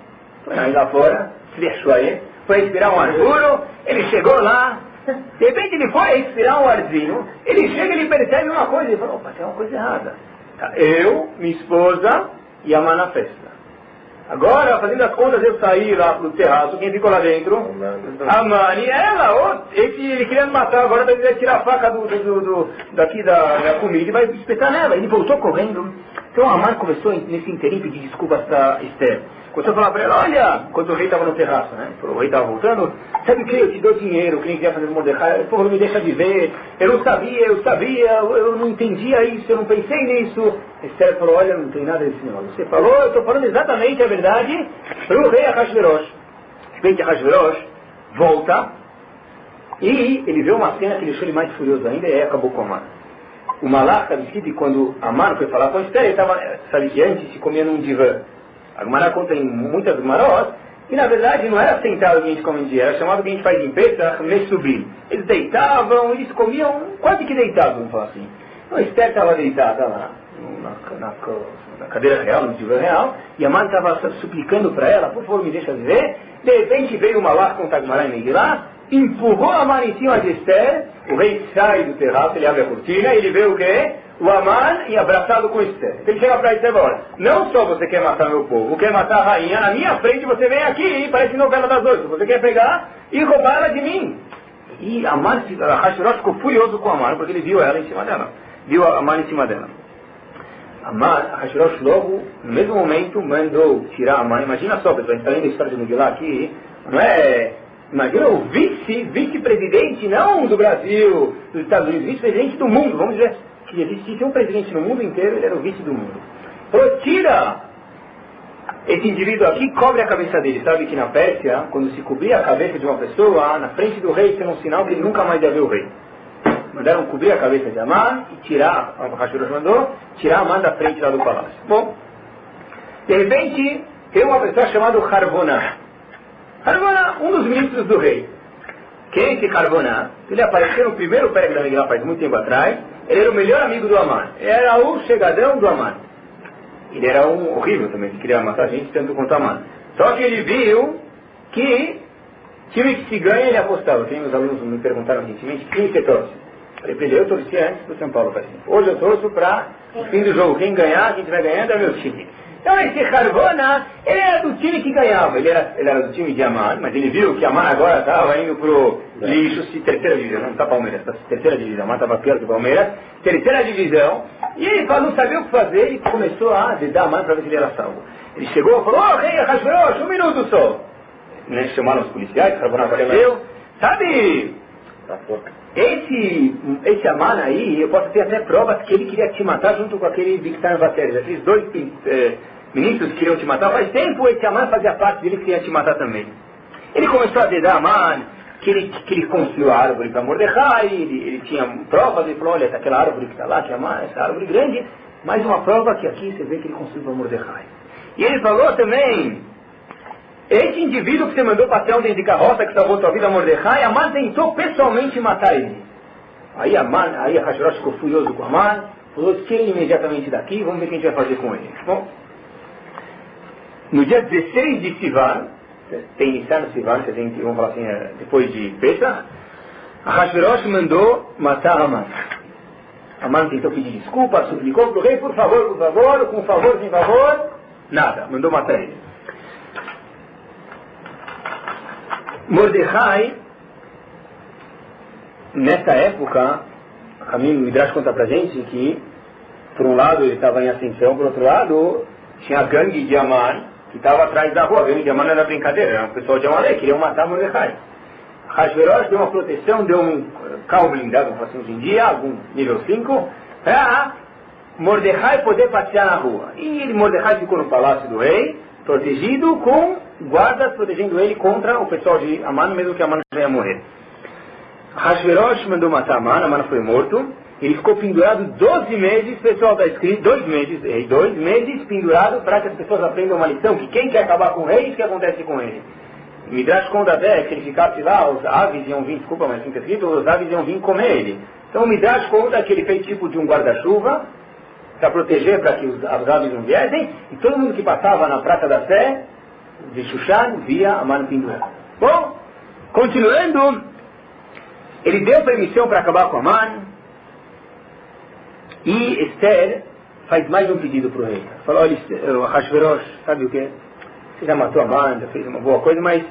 A: foi lá fora, fechou aí, foi respirar um ar puro, ele chegou lá, de repente ele foi respirar um arzinho, ele chega e ele percebe uma coisa, ele fala, opa, tem uma coisa errada. Tá, eu, minha esposa e a mãe na festa. Agora, fazendo as contas, eu saí lá pro terraço, quem ficou lá dentro? A Mani, ela, oh, esse, ele queria me matar, agora ele vai tirar a faca do, do, do, daqui da, da comida e vai espetar nela. Ele voltou correndo. Então a Mani começou nesse interim pedir desculpas para Esther. Começou a falar para ela, olha, quando o rei estava no terraço, né? O rei estava voltando, sabe o que? Eu te dou dinheiro, quem quer fazer Mordecai, por me deixa de ver. Eu não sabia, eu sabia, eu não entendia isso, eu não pensei nisso. Esther falou, olha, não tem nada desse negócio. Você falou, eu estou falando exatamente a verdade para o rei Ahasverosh. De repente Ahasverosh volta e ele vê uma cena que deixou ele mais furioso ainda e aí acabou com Amar. O Malach que quando Amar foi falar com Esther, ele estava, sabe que antes se comia num divã. A Gemara conta em muitas Gemarot que na verdade não era sentado que a gente dia, era chamado que a gente faz em Pesach, Mesubim. Eles deitavam, eles comiam quase que deitados, vamos falar assim. Então Esther estava deitada lá, na, na, na, cadeira real, no divã real, e a mãe estava suplicando para ela, por favor, me deixa viver. De repente veio uma lá com Tagmará e lá, empurrou a mãe em cima de Esther, o rei sai do terraço, ele abre a cortina, e ele vê o quê? O Aman e abraçado com Esther. Ele chega para Esther e fala, não só você quer matar meu povo, quer matar a rainha, na minha frente você vem aqui, parece novela das oito, você quer pegar e roubar ela de mim. E Aman, Hashirot ficou furioso com Aman, porque ele viu ela em cima dela, viu Aman em cima dela. Aman, Hashirot logo, no mesmo momento, mandou tirar a mãe. Imagina só, pessoal, a gente está lendo a história de Mugilá aqui, não é Imagina o vice, vice-presidente, não do Brasil, dos Estados Unidos, vice-presidente do mundo, vamos dizer que existisse um presidente no mundo inteiro, ele era o vice do mundo. Tira esse indivíduo aqui, cobre a cabeça dele. Sabe que na Pérsia, quando se cobria a cabeça de uma pessoa, na frente do rei, isso era um sinal que ele nunca mais ia ver o rei. Mandaram cobrir a cabeça de Amar e tirar, o Hashirosh mandou, tirar Amar da frente lá do palácio. Bom, de repente, tem uma pessoa chamada Harbona. Harbona, um dos ministros do rei. Quem é esse Harbona? Ele apareceu no primeiro pé da Megillah faz muito tempo atrás, ele era o melhor amigo do Amar. Ele era o chegadão do Amar. Ele era um horrível também, ele queria matar a gente tanto quanto Amar. Só que ele viu que time que se ganha, ele apostava. Tem os alunos me perguntaram recentemente, quem você torce? Falei eu torcia antes do São Paulo. Hoje eu torço para o fim do jogo. Quem ganhar, quem estiver ganhando é meu time. Então esse Harbona, ele era do time que ganhava, ele era, ele era do time de Amar, mas ele viu que Amar agora estava indo pro lixo, se terceira divisão, não está Palmeiras, está terceira divisão, Amar estava pior que Palmeiras, terceira divisão, e ele falou, não sabia o que fazer e começou a dedar Amar para ver se ele era salvo. Ele chegou e falou, ô oh, rei Hashverosh, um minuto só. Né, chamaram os policiais, Harbona apareceu, sabe, esse, esse Aman aí, eu posso ter até provas que ele queria te matar junto com aquele Victor Vateres, aqueles dois eh, ministros que queriam te matar. Faz tempo esse Aman fazia parte dele que queria te matar também. Ele começou a dedar Aman, que ele, que ele construiu a árvore para Mordecai, ele, ele tinha provas, ele falou, olha, aquela árvore que está lá, que é Aman, essa árvore grande, mais uma prova que aqui você vê que ele construiu para Mordecai. E ele falou também, esse indivíduo que você mandou para um de carroça, que salvou tua vida, Mordecai, Amar tentou pessoalmente matar ele. Aí Amar, aí a Hashrosh ficou furioso com Amar, falou, tira ele imediatamente daqui, vamos ver o que a gente vai fazer com ele. Bom, no dia 16 de Sivan, tem Nissan no Sivan, que gente, vamos falar assim, é, depois de Pesach, Hashverosh mandou matar Amar. Amar tentou pedir desculpa, suplicou para o rei, por favor, por favor, com favor, sem favor, nada, mandou matar ele. Mordecai, nessa época, a Camilo Midrash conta pra gente que, por um lado, ele estava em ascensão, por outro lado, tinha a gangue de Amar, que estava atrás da rua. A gangue de Amar não era brincadeira, era um pessoal de Amalek, queriam matar Mordecai. Hashverosh deu uma proteção, deu um carro blindado, como assim hoje em dia, algum nível 5, para Mordecai poder passear na rua. E Mordecai ficou no palácio do rei, protegido com guardas protegendo ele contra o pessoal de Aman, mesmo que Aman já ia morrer. Hashverosh mandou matar Aman, Aman foi morto. Ele ficou pendurado 12 meses, pessoal está escrito, dois meses, rei, dois meses pendurado para que as pessoas aprendam uma lição, que quem quer acabar com o rei, o que acontece com ele? Midrash conta até que ele ficasse lá, os aves iam vir, desculpa, mas fica escrito, os aves iam vir comer ele. Então o Midrash conta que ele fez tipo de um guarda-chuva, para proteger, para que os, as aves não viessem, e todo mundo que passava na Praça da Sé, de Shushan, via a mano pendurada. Bom, continuando, ele deu permissão para acabar com a mano, e Esther faz mais um pedido para o rei. Falou, olha, Hashverosh, sabe o que? Você já matou a banda, fez uma boa coisa, mas,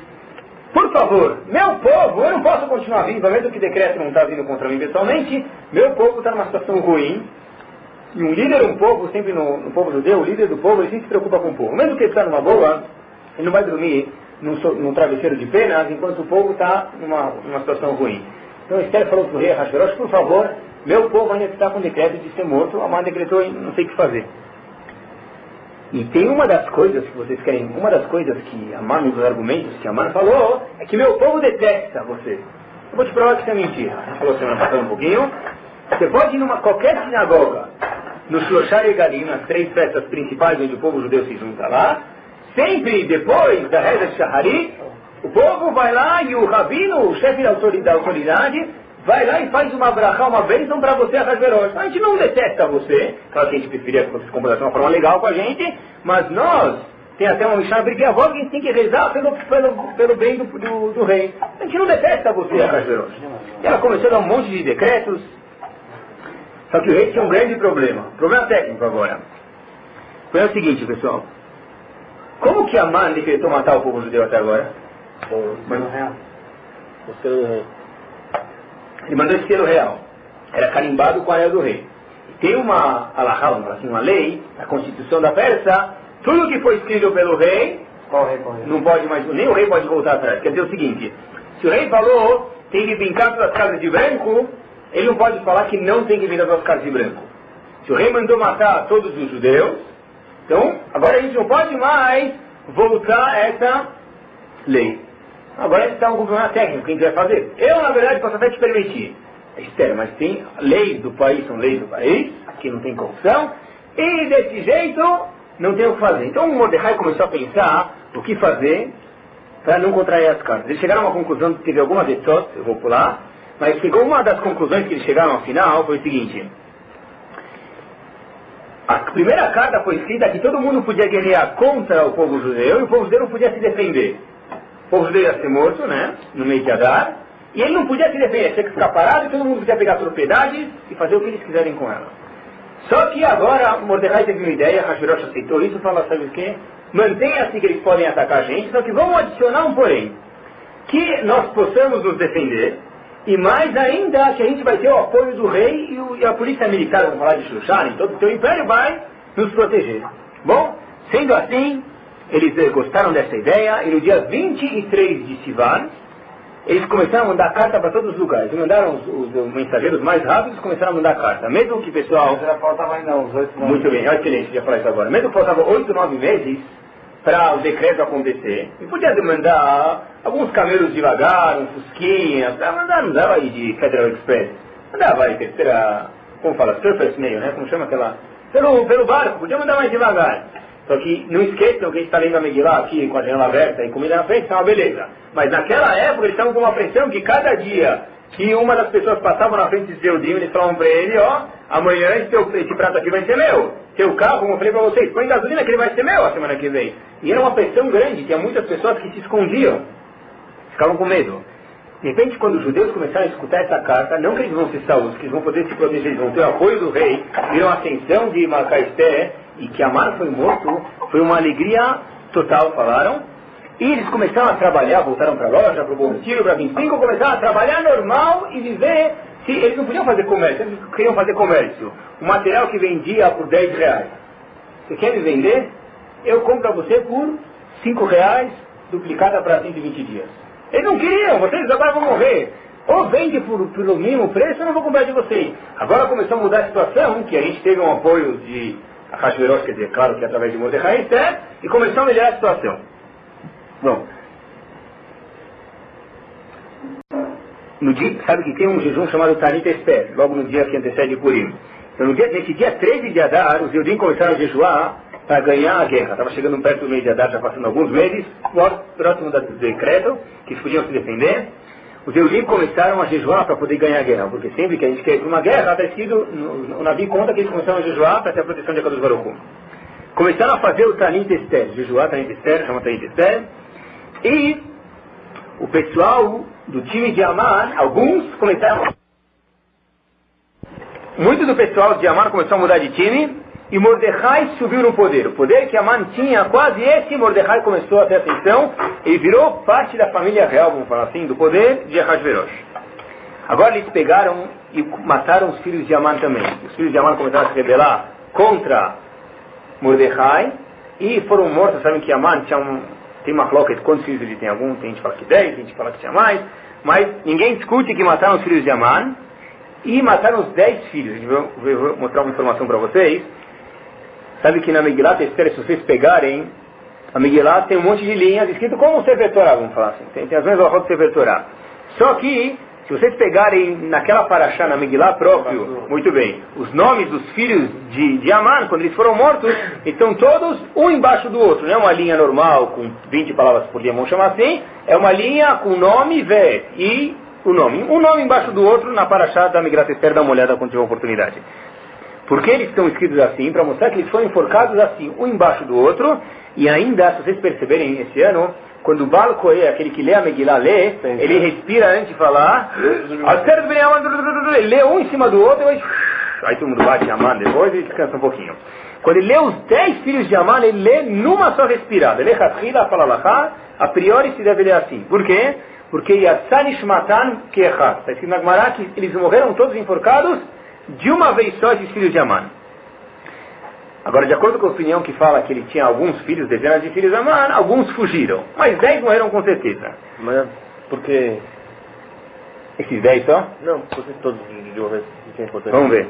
A: por favor, meu povo, eu não posso continuar vivo, mesmo que o decreto não está vindo contra mim pessoalmente, meu povo está numa situação ruim, e um líder, um povo, sempre no, no, povo judeu, o líder do povo, ele sempre se preocupa com o povo. Mesmo que ele está numa boa, ele não vai dormir num, num travesseiro de penas enquanto o povo está numa, numa situação ruim. Então Esther falou para o rei Hashverosh, por favor, meu povo ainda está com decreto de ser morto, Amã decretou e não sei o que fazer. E tem uma das coisas que vocês querem, uma das coisas que Amã, um dos argumentos que Amã falou, é que meu povo detesta você. Eu vou te provar que isso é mentira. Ele falou semana passada um pouquinho. Você pode ir numa qualquer sinagoga, no Shloshar e Galim, nas três festas principais onde o povo judeu se junta lá, sempre depois da reza de Shahari, o povo vai lá e o rabino, o chefe da autoridade, vai lá e faz uma brachá, uma bênção para você, Hashverosh. A gente não detesta você, claro que a gente preferia que você se comportasse de uma forma legal com a gente, mas nós, tem até uma Mishnah a voz que a gente tem que rezar pelo, pelo, pelo bem do, do, do, rei. A gente não detesta você, Hashverosh. E ela começou a dar um monte de decretos, só que o rei tinha um grande problema, problema técnico agora. Foi o seguinte, pessoal, como que Aman decretou matar o povo judeu até agora?
B: Mas, o selo do rei.
A: Ele mandou esse selo real. Era carimbado com a do rei. Tem uma alahá, assim, uma lei, a Constituição da Pérsia, tudo que foi escrito pelo rei, não pode mais, nem o rei pode voltar atrás. Quer dizer o seguinte, se o rei falou, tem que brincar pelas casas de branco, ele não pode falar que não tem que vir pelas casas de branco. Se o rei mandou matar todos os judeus, então agora a gente não pode mais voltar a essa lei. Agora está um problema técnico, quem vai fazer? Eu, na verdade, posso até te permitir. Estéreo, mas tem leis do país, são leis do país, aqui não tem corrupção, e desse jeito não tem o que fazer. Então o Mordecai começou a pensar o que fazer para não contrair as cartas. Eles chegaram a uma conclusão, teve algumas etzot, eu vou pular, mas chegou uma das conclusões que eles chegaram ao final foi o seguinte. A primeira carta foi escrita que todo mundo podia guerrear contra o povo judeu e o povo judeu não podia se defender povo judeu ia ser morto, né? No meio de Adar. E ele não podia se defender, tinha que ficar parado e todo mundo podia pegar propriedades e fazer o que eles quiserem com ela. Só que agora Mordecai teve uma ideia, Hashverosh aceitou isso e falou, sabe o quê? Mantenha-se que eles podem atacar a gente, só que vamos adicionar um porém. Que nós possamos nos defender, e mais ainda que a gente vai ter o apoio do rei e, o, e a polícia militar, vamos falar de Shushan, todo o teu império vai nos proteger. Bom, sendo assim, eles eh, gostaram dessa ideia e no dia 23 de Sivan, eles começaram a mandar carta para todos os lugares. Mandaram os, os, os, mensageiros mais rápidos começaram a mandar carta. Mesmo que pessoal.
B: Já faltava ainda uns oito, nove
A: Muito bem, excelente, já falar isso agora. Mesmo que faltava oito, nove meses para o decreto acontecer, e podia demandar alguns camelos devagar, um fusquinha, mandar, não dava aí de Federal Express. Mandava aí terceira, como fala, surface mail, né? Como chama aquela. Pelo, pelo barco, podia mandar mais devagar. Só que não esqueçam que a gente está lendo a Megillah aqui com a janela aberta e comida na frente, uma beleza. Mas naquela época eles estavam com uma pressão que cada dia que uma das pessoas passava na frente de Zeudim, eles falavam para ele, ó, amanhã esse, teu, esse prato aqui vai ser meu. Seu carro, como eu falei para vocês, põe gasolina que ele vai ser meu a semana que vem. E era uma pressão grande, tinha muitas pessoas que se escondiam, ficavam com medo. De repente, quando os judeus começaram a escutar essa carta, não que eles vão ser salvos, que eles vão poder se proteger, eles vão ter o apoio do rei, viram a ascensão de Macaisté, e que Amar foi morto, foi uma alegria total, falaram. E eles começaram a trabalhar, voltaram para a loja, para o Bom Tiro, para 25, começaram a trabalhar normal e viver. Se, eles não podiam fazer comércio, eles queriam fazer comércio. O material que vendia por 10 reais. Você quer me vender? Eu compro para você por 5 reais, duplicada para 120 dias. Eles não queriam, vocês agora vão morrer. Ou vende por, pelo mínimo preço, eu não vou comprar de vocês. Agora começou a mudar a situação, que a gente teve um apoio de Hashverosh, quer dizer, claro que através de Mordecai Esther, e começou a melhorar a situação. Bom, no dia, sabe que tem um jejum chamado Tanit Esther, logo no dia que antecede Purim. Então, no dia, nesse dia 13 de Adar, os Eudim começaram a jejuar para ganhar a guerra. Estava chegando perto do mês de Adar, já passando alguns meses, próximo do decreto, que eles podiam se defender. Os Eudim começaram a jejuar para poder ganhar a guerra, porque sempre que a gente quer uma guerra, está escrito, o Nabi conta que eles começaram a jejuar para ter a proteção de Akadosh Baruch Começaram a fazer o Tanit Esther, jejuar Tanit Esther, chama Tanit Esther, e o pessoal do time de Amar, alguns começaram. Muito do pessoal de Amar começou a mudar de time e Mordecai subiu no poder. O poder que Amar tinha, quase esse, Mordecai começou a ter atenção e virou parte da família real, vamos falar assim, do poder de Ahasverosh. Agora eles pegaram e mataram os filhos de Amar também. Os filhos de Amar começaram a se rebelar contra Mordecai e foram mortos. Sabem que Amar tinha um, tem uma cloca de quantos filhos ele tem? Algum? Tem gente que fala que 10, tem gente que fala que tinha mais. Mas ninguém discute que mataram os filhos de Amman e mataram os 10 filhos. Vou, vou mostrar uma informação para vocês. Sabe que na Megillah Esther, se vocês pegarem, a Megillah tem um monte de linhas escrito como o Sefer Torah, vamos falar assim. Tem, tem as mesmas do Sefer Torah. Só que se vocês pegarem naquela paraxá, na Megillah próprio, muito bem, os nomes dos filhos de, de quando eles foram mortos, estão todos um embaixo do outro. Não é uma linha normal com 20 palavras por dia, vamos chamar assim. É uma linha com nome, Vé, e o nome. Um nome embaixo do outro na paraxá da Megillah Esther, dá uma olhada quando tiver oportunidade. Por que eles estão escritos assim? Para mostrar que eles foram enforcados assim, um embaixo do outro, e ainda, se vocês perceberem esse ano, quando o Baal Kohe, aquele que lê a Megillah, lê, ele respira antes de falar, ele lê um em cima do outro, e aí todo mundo bate Aman depois e descansa um pouquinho. Quando ele lê os dez filhos de Aman, ele lê numa só respirada. Ele lê fala Lachá, a priori se deve ler assim. Por quê? Porque Yassanish Matan Kechat. Está escrito na Gemara que eles morreram todos enforcados de uma vez só esses filhos de Aman. Agora, de acordo com a opinião que fala que ele tinha alguns filhos, dezenas de filhos, Amar, alguns fugiram. Mas dez morreram com certeza.
B: Mas porque...
A: Esses dez só?
B: Não, porque todos de uma vez.
A: Vamos ver.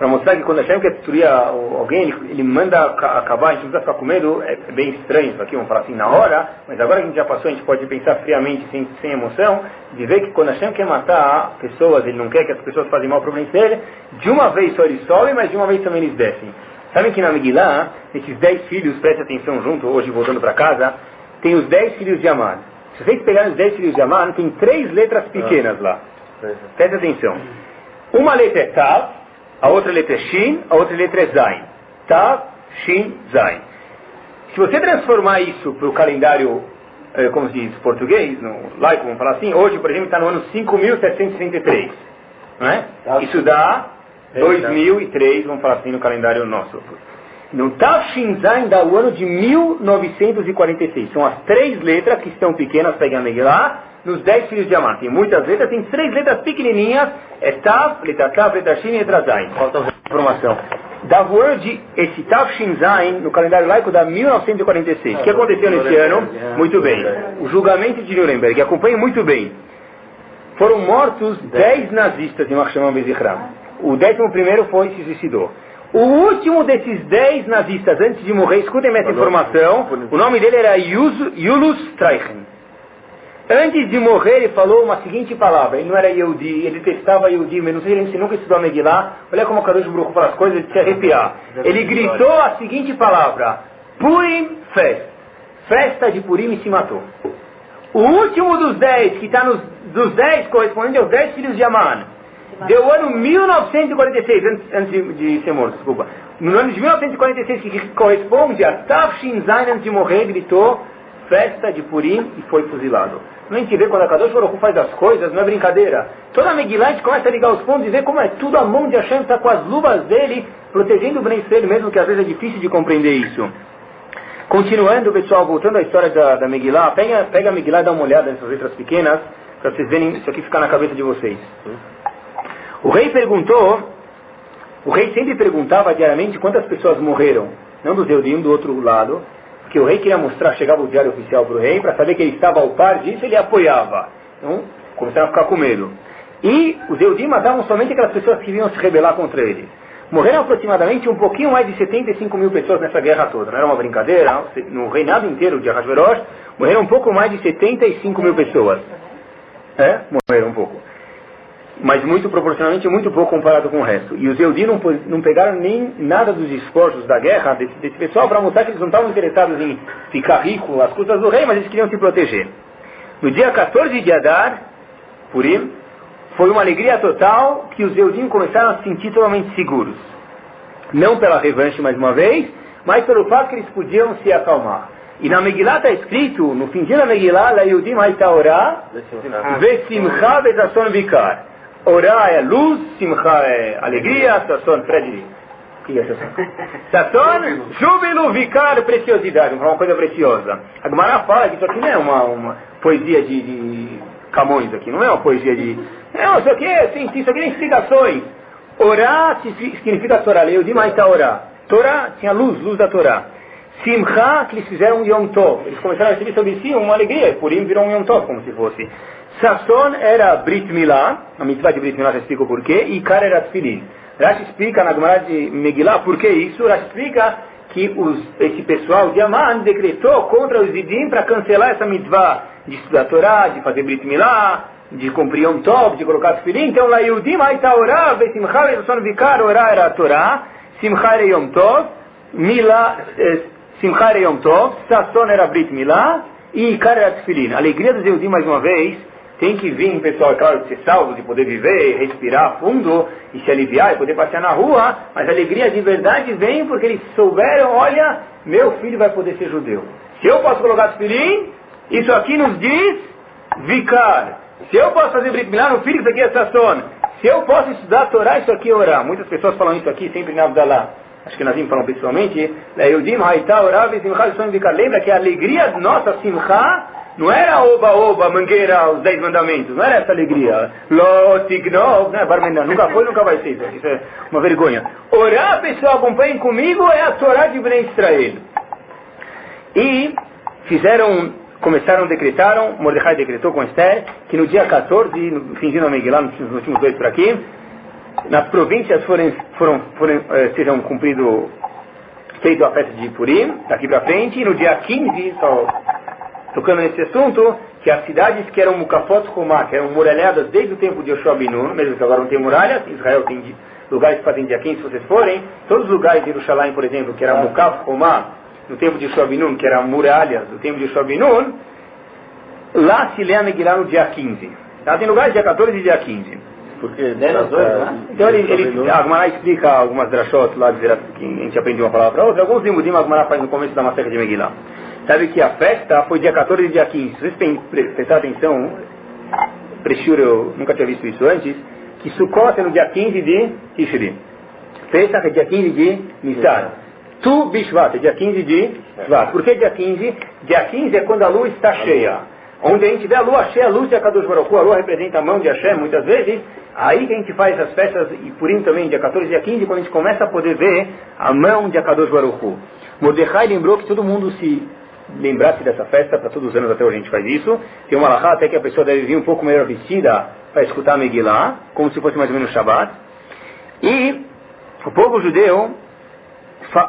A: Para mostrar que quando Hashem quer destruir alguém, ele, ele manda acabar, a gente não precisa ficar com medo, é bem estranho isso aqui, vamos falar assim, na hora, mas agora que a gente já passou, a gente pode pensar friamente, sem, sem emoção, de ver que quando Hashem quer matar pessoas, ele não quer que as pessoas façam mal para o dele, de uma vez só eles sobem, mas de uma vez também eles descem. Sabem que na Megillah, esses dez filhos, preste atenção junto, hoje voltando para casa, tem os dez filhos de Amar. Se vocês pegarem os dez filhos de Amar, tem três letras pequenas ah. lá. Preste atenção. Uma letra é Tav, a outra letra é Shin, a outra letra é Zain. Tav, Shin, Zain. Se você transformar isso para o calendário, eh, como se diz, português, no laico, vamos falar assim, hoje, por exemplo, está no ano 5763. Não é? Isso dá 2003, vamos falar assim no calendário nosso. No Tafshinzain dá o ano de 1946. São as três letras que estão pequenas, pega a lá, nos dez filhos de Amar. Tem muitas letras, tem três letras pequenininhas. É Tav, letra Tav, letra Shin e letra Zain. Falta informação. Dá o ano de esse Tafshinzain no calendário laico da 1946. O que aconteceu nesse ano? Muito bem. O julgamento de Nuremberg. Acompanhe muito bem. Foram mortos dez nazistas em Machshamam Bezichram. O décimo primeiro foi se suicidou. O último desses dez nazistas, antes de morrer, escutem essa informação, o nome dele era Yulus Streichen. Antes de morrer, ele falou uma seguinte palavra. Ele não era Yehudi, ele testava Yehudi, mas não sei se nunca estudou a Megillah. Olha como o Kadosh Baruch fala as coisas, ele se arrepiar. Ele gritou a seguinte palavra, Purim Fest. Festa de Purim e se matou. O último dos dez, que está nos dos dez, correspondente aos dez filhos de Aman, Deu ano 1946, antes, de, ser morto, desculpa. No ano de 1946, que corresponde a Tafshin Zain, antes de morrer, gritou festa de Purim e foi fuzilado. Não a gente vê quando a Kadosh Baruch faz as coisas, não é brincadeira. Toda a Megillah a gente começa a ligar os pontos e ver como é tudo a mão de Hashem, está com as luvas dele, protegendo o Ben mesmo que às vezes é difícil de compreender isso. Continuando, pessoal, voltando à história da, da Megillah, pega, pega a Megillah e dá uma olhada nessas letras pequenas, para vocês verem isso aqui ficar na cabeça de vocês. O rei perguntou, o rei sempre perguntava diariamente quantas pessoas morreram, não do Zeudim, do outro lado, porque o rei queria mostrar, chegava o diário oficial para o rei, para saber que ele estava ao par disso, ele apoiava. Então, começaram a ficar com medo. E os Eudim matavam somente aquelas pessoas que vinham se rebelar contra ele. Morreram aproximadamente um pouquinho mais de 75 mil pessoas nessa guerra toda. Não era uma brincadeira. No reinado inteiro de Ahasverosh, morreram um pouco mais de 75 mil pessoas. É? Morreram um pouco. Mas muito proporcionalmente, muito pouco comparado com o resto. E os Eudi não, não pegaram nem nada dos esforços da guerra desse, desse pessoal para mostrar que eles não estavam interessados em ficar rico às custas do rei, mas eles queriam se proteger. No dia 14 de Adar, Purim, foi uma alegria total que os Eudim começaram a se sentir totalmente seguros. Não pela revanche mais uma vez, mas pelo fato que eles podiam se acalmar. E na Megillah está escrito, no fim da Megillah, La Yudim Haita Orá, Vesimcha Betasson Vikar. Orá é luz, Simcha é alegria, Sasson, Fred, que é Sasson? Júbilo, Vikar, preciosidade, uma coisa preciosa. A Gemara fala que isso aqui não é uma, uma poesia de, de Camões aqui, não é uma poesia de... Não, isso aqui é, sim, isso aqui é inspirações. Orá significa Torá, leu demais a Orá. Torá tinha luz, luz da Torá. Simcha, que eles fizeram um Yom Tov. Eles começaram a receber sobre si uma alegria, por isso virou um Yom Tov, como se fosse. Sasson era Brit Milá, a mitzvah de Brit Milá já explica o porquê, e Kar era Tfilin. Rashi explica na Gemara de Megillah por que isso, Rashi explica que os, esse pessoal de Amman decretou contra os Zidim para cancelar essa mitzvah de estudar Torá, de fazer Brit Milá, de cumprir um top, de colocar Tfilin. Então lá Yudim, Aita Orá, Vesimcha, Veson Vikar, Orá era a Torá, Simcha era Yom Tov, Milá, eh, Simcha era Yom Tov, Sasson era Brit Milá, e Ikar era Tfilin. A alegria dos Yudim, mais uma vez, tem que vir, pessoal, é claro, ser salvo, de poder viver, respirar fundo e se aliviar e poder passear na rua, mas a alegria de verdade vem porque eles souberam, olha, meu filho vai poder ser judeu. Se eu posso colocar Tfilin, isso aqui nos diz vicar. Se eu posso fazer Brit Milá no filho, isso aqui é Sasson. Se eu posso estudar a Torá, isso aqui é orar. Muitas pessoas falam isso aqui sempre na Abdalá. Acho que Nazim falam pessoalmente. Lembra que a alegria nossa, Simcha, não era oba-oba, mangueira, os dez mandamentos. Não era essa alegria. Lotignov, né? Barmenda, nunca foi, nunca vai ser. Isso é uma vergonha. Orar, pessoal, acompanhem comigo, é a Torá de Ben Israel. E fizeram começaram, decretaram, Mordecai decretou com Esther, que no dia 14, no fingindo a Megillah, nos últimos dois por aqui, nas províncias foram, foram, foram eh, sejam cumprido, feito a festa de Purim, daqui para frente, e no dia 15, só tocando nesse assunto, que as cidades que eram Mukafot Romá, que eram muralhadas desde o tempo de Yoshua Binu, mesmo que agora não tem muralhas, Israel tem lugares que fazem dia 15, se vocês forem, todos os lugares de Jerusalém, por exemplo, que era Mukaf Romá, no tempo de Shobinun, que era muralhas do tempo de Shobinun, lá se lê a Megillah no dia 15. Tá? Tem lugares dia 14 e dia 15.
B: Porque nas horas, né?
A: Então ele, ele a Agmará explica algumas drashot lá, que a gente aprende uma palavra para outra. Alguns limudim a Agmará faz no começo da Maseca de Megillah. Sabe que a festa foi dia 14 e dia 15. Se vocês prestarem atenção, Prechura, eu nunca tinha visto isso antes, que Sukkot é no dia 15 de Tishri. Pesach é dia 15 de Nissan. Tu Bishvat, dia 15 de Shvat. Por que dia 15? Dia 15 é quando a lua está cheia. Onde a gente vê a lua cheia, a luz de Akadosh Baruch a lua representa a mão de Hashem muitas vezes, aí que a gente faz as festas, e por isso também, dia 14 e dia 15, quando a gente começa a poder ver a mão de Akadosh Baruch Mordecai lembrou que todo mundo se lembrasse dessa festa, para todos os anos até hoje a gente faz isso. Tem uma alahá até que a pessoa deve vir um pouco melhor vestida para escutar a Megillah, como se fosse mais ou menos Shabbat. E o povo judeu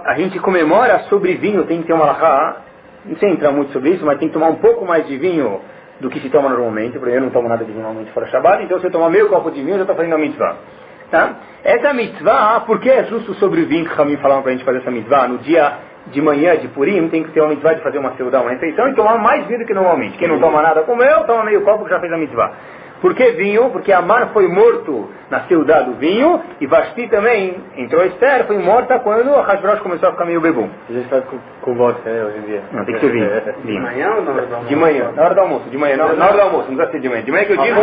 A: a gente comemora sobre vinho, tem que ter uma lahá, não sei entrar muito sobre isso, mas tem que tomar um pouco mais de vinho do que se toma normalmente, porque eu não tomo nada de vinho normalmente fora Shabbat, então se eu tomar meio copo de vinho, eu já estou fazendo a mitzvah. Tá? Essa mitzvah, por que é justo sobre o vinho que Ramim falaram para a gente fazer essa mitzvah? No dia de manhã de Purim, tem que ter uma mitzvah de fazer uma seudá, uma refeição, e tomar mais vinho que normalmente. Quem não toma nada como eu, toma meio copo que já fez a mitzvah. Por que vinho? Porque Amar foi morto na ciudad do vinho e Vasti também entrou Esther, foi morta quando a Hashbrosh começou a ficar meio bebum.
B: A gente faz com, com vodka, né, hoje em dia.
A: Não, tem que ser vinho.
B: De manhã ou na hora do almoço?
A: De manhã, na hora do almoço, de manhã, na, na hora do almoço, não precisa ser de manhã. De manhã que eu digo,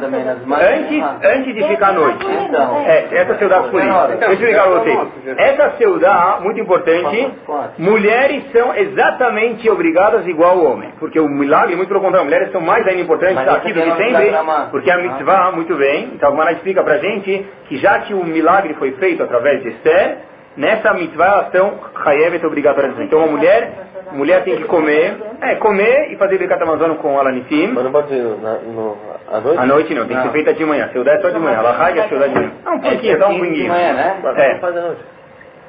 C: também,
A: antes, antes de ficar à noite.
C: Então.
A: É, essa ciudad por isso. Deixa eu explicar para vocês. Essa ciudad, muito importante, mulheres são exatamente obrigadas igual ao homem. Porque o milagre, muito pelo contrário, mulheres são mais ainda importantes aqui que sempre. Porque a mitzvah, muito bem, então a Gemara explica pra gente que já que o milagre foi feito através de Esther, nessa mitzvah elas estão chayevet obrigatórias. Então a mulher, mulher tem que comer, é, comer e fazer Birkat Amazon com Alanifim.
B: Mas não pode ser na, no, à noite?
A: À noite não, tem que ser feita de manhã. Seudá é só de manhã. Ela e a Seudá de manhã. Não, um pouquinho, só um pinguinho.
C: De manhã, né?
A: É.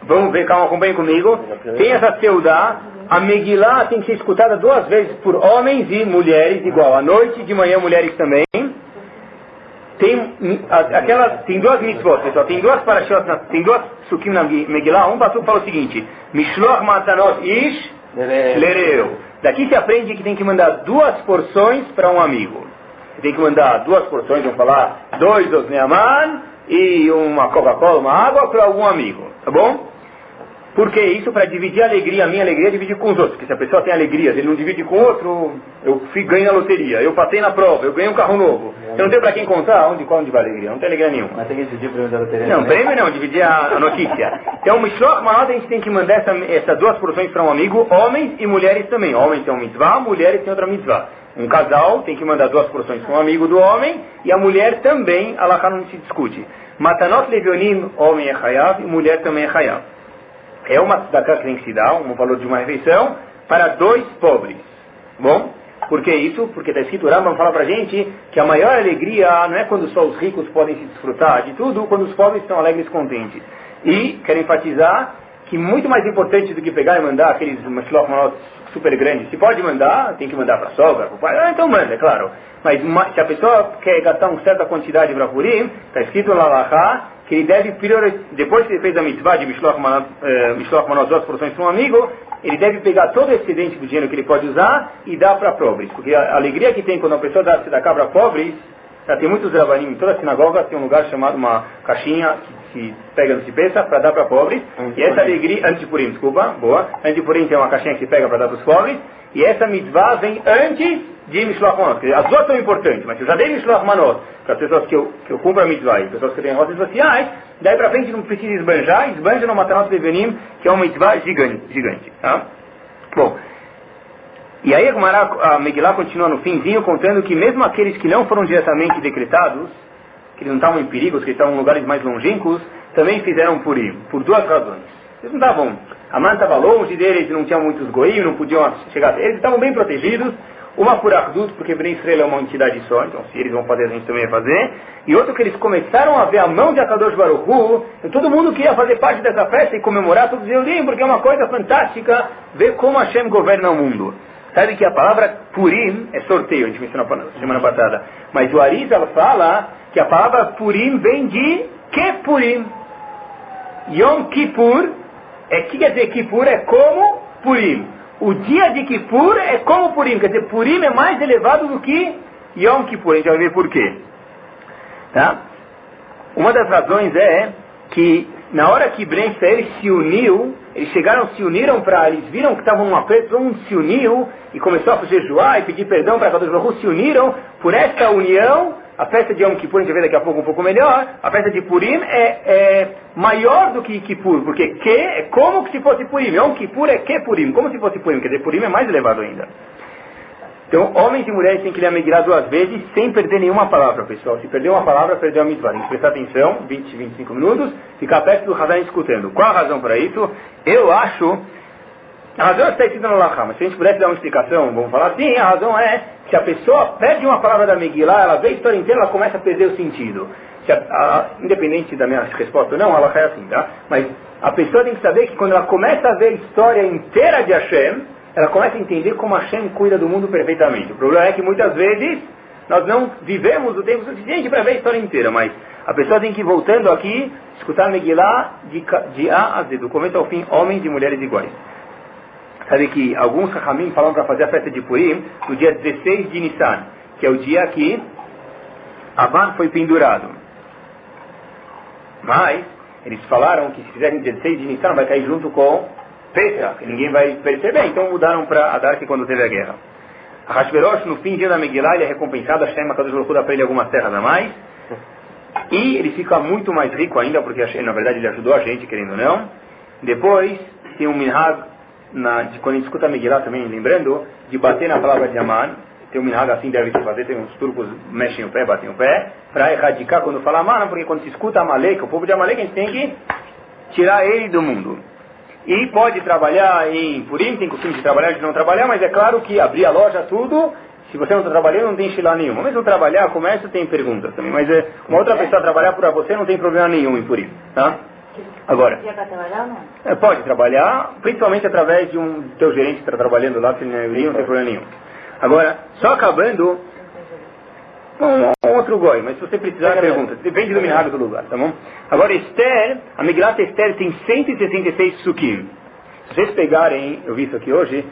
A: Vamos ver, calma, acompanhe comigo. Tem essa Seudá, a Megillah tem que ser escutada duas vezes por homens e mulheres, igual. À noite e de manhã, mulheres também. Tem, aquela, tem duas mitzvot, pessoal. Tem duas parashot, tem duas sukim na Megillah. Um pastor fala o seguinte: Mishloch matanot ish
B: Lere-
A: lereu. Daqui se aprende que tem que mandar duas porções para um amigo. Tem que mandar duas porções, vamos falar, dois Osneaman e uma Coca-Cola, uma água para algum amigo, tá bom? Porque isso para dividir a alegria, a minha alegria dividir com os outros. Porque se a pessoa tem alegria, se ele não divide com o outro, eu ganho na loteria, eu passei na prova, eu ganhei um carro novo. Você não tem para quem contar? Onde, onde vai a alegria? Não tem alegria nenhuma.
C: Mas tem que decidir prêmio da loteria.
A: Não,
C: também.
A: prêmio não, dividir a, a notícia. Então, Mishloch Manot, a gente tem que mandar essa, essas duas porções para um amigo, homens e mulheres também. Homens têm um mitzvah, mulheres têm outra mitzvah. Um casal tem que mandar duas porções para um amigo do homem, e a mulher também, Allah não se discute. Matanot Levionim, homem é Hayav, e mulher também é Hayav. É uma tzedakah que tem que se dar, um valor de uma refeição, para dois pobres. Bom? Por que isso? Porque está escrito, o Rambam fala pra gente que a maior alegria não é quando só os ricos podem se desfrutar de tudo, quando os pobres estão alegres e contentes. E quero enfatizar que muito mais importante do que pegar e mandar aqueles mashloch super grandes, se pode mandar, tem que mandar para a sogra, para o pai, ah, então manda, é claro. Mas se a pessoa quer gastar uma certa quantidade para Purim, está escrito lá lá que ele deve priorizar, depois que ele fez a mitzvah de Mishloach eh, Manot duas porções para um amigo, ele deve pegar todo o excedente do dinheiro que ele pode usar e dar para pobres. Porque a alegria que tem quando a pessoa dá da para pobres, tem muitos ravanim, em toda a sinagoga tem um lugar chamado uma caixinha que pega no Cipesa para dar para pobres. E essa alegria, antes de Purim, desculpa, boa. Antes de Purim tem uma caixinha que pega para dar para os pobres. E essa mitzvah vem antes de Mishloach Manot. Quer dizer, As duas são importantes, mas se eu já dei Mishloach Manot para as pessoas que eu, que eu cumpro a mitzvah e pessoas que têm rotas sociais, daí para frente não precisa esbanjar, esbanja no Matanot Levenim, que é uma mitzvah gigante. gigante tá? Bom, e aí a, a continua no finzinho contando que mesmo aqueles que não foram diretamente decretados, que não estavam em perigo, que estavam em lugares mais longínquos, também fizeram Purim, por duas razões. Eles não estavam, a mãe estava longe deles, não tinham muitos goim, não podiam chegar, eles estavam bem protegidos, uma por Ardut, porque Bnei Israel é uma entidade só, então se eles vão fazer, a gente também vai fazer, e outro que eles começaram a ver a mão de Akadosh Baruch Hu, e todo mundo queria fazer parte dessa festa e comemorar todos os Eudim, porque é uma coisa fantástica ver como Hashem governa o mundo. Sabe que a palavra Purim é sorteio, a gente mencionou na semana passada. Mas o Arizal fala que a palavra Purim vem de Kepurim. Yom Kippur, é que quer dizer Kippur é como Purim. O dia de Kippur é como Purim, quer dizer, Purim é mais elevado do que Yom Kippur. A gente vai ver por quê. Tá? Uma das razões é que na hora que Bnei Israel se uniu, eles chegaram, se uniram para, eles viram que estavam num aperto, todo mundo se uniu e começou a jejuar e pedir perdão para Kadosh Baruch se uniram por esta união, a festa de Yom Kippur, a gente ver daqui a pouco um pouco melhor, a festa de Purim é, é maior do que Kippur, porque que é como se fosse Purim, Yom Kippur é que Purim, como se fosse Purim, quer dizer, Purim é mais elevado ainda. Então, homens e mulheres têm que ler a Megillah duas vezes, sem perder nenhuma palavra, pessoal. Se perder uma palavra, perdeu a mitzvah. Tem que prestar atenção, 20, 25 minutos, ficar perto do Hazan escutando. Qual a razão para isso? Eu acho... A razão está escrita no Lachá, mas se a gente pudesse dar uma explicação, vamos falar assim, a razão é que a pessoa perde uma palavra da Megillah, ela vê a história inteira, ela começa a perder o sentido. Se a, a, independente da minha resposta ou não, ela é assim, tá? Mas a pessoa tem que saber que quando ela começa a ver a história inteira de Hashem, ela começa a entender como Hashem cuida do mundo perfeitamente. O problema é que muitas vezes nós não vivemos o tempo suficiente para ver a história inteira, mas a pessoa tem que ir voltando aqui, escutar Megillah de, de A a Z, do começo ao fim, homens e mulheres iguais. Sabe que alguns Rahamim falam para fazer a festa de Purim no dia 16 de Nissan, que é o dia que Aban foi pendurado. Mas eles falaram que se fizerem 16 de Nissan vai cair junto com Pesach, ninguém vai perceber, então mudaram para Adar que quando teve a guerra. Hashverosh, no fim dia da Megillah, ele é recompensado, Hashem Akadosh Baruch para ele algumas terras a mais, e ele fica muito mais rico ainda, porque na verdade ele ajudou a gente, querendo ou não. Depois, tem um minhag, quando a gente escuta a Megillah também, lembrando, de bater na palavra de Aman, tem um minhag assim, deve se fazer, tem uns turcos mexem o pé, batem o pé, para erradicar quando fala Aman, porque quando se escuta Amalek, o povo de Amalek, a gente tem que tirar ele do mundo. E pode trabalhar em Purim, tem costume de trabalhar, de não trabalhar, mas é claro que abrir a loja, tudo, se você não está trabalhando, não tem shilá nenhum. Mesmo trabalhar, comércio, tem perguntas também. Mas é, uma outra pessoa trabalhar para você não tem problema nenhum em Purim. Tá? Agora, é, pode trabalhar, principalmente através de um teu gerente que está trabalhando lá, se não é não tem problema nenhum. Agora, só acabando, um, um outro goi, mas se você precisar, pergunta. Depende do milagre do lugar, tá bom? Agora, Esther, a Migrata Esther tem 166 sukim. Se vocês pegarem, eu vi isso aqui hoje,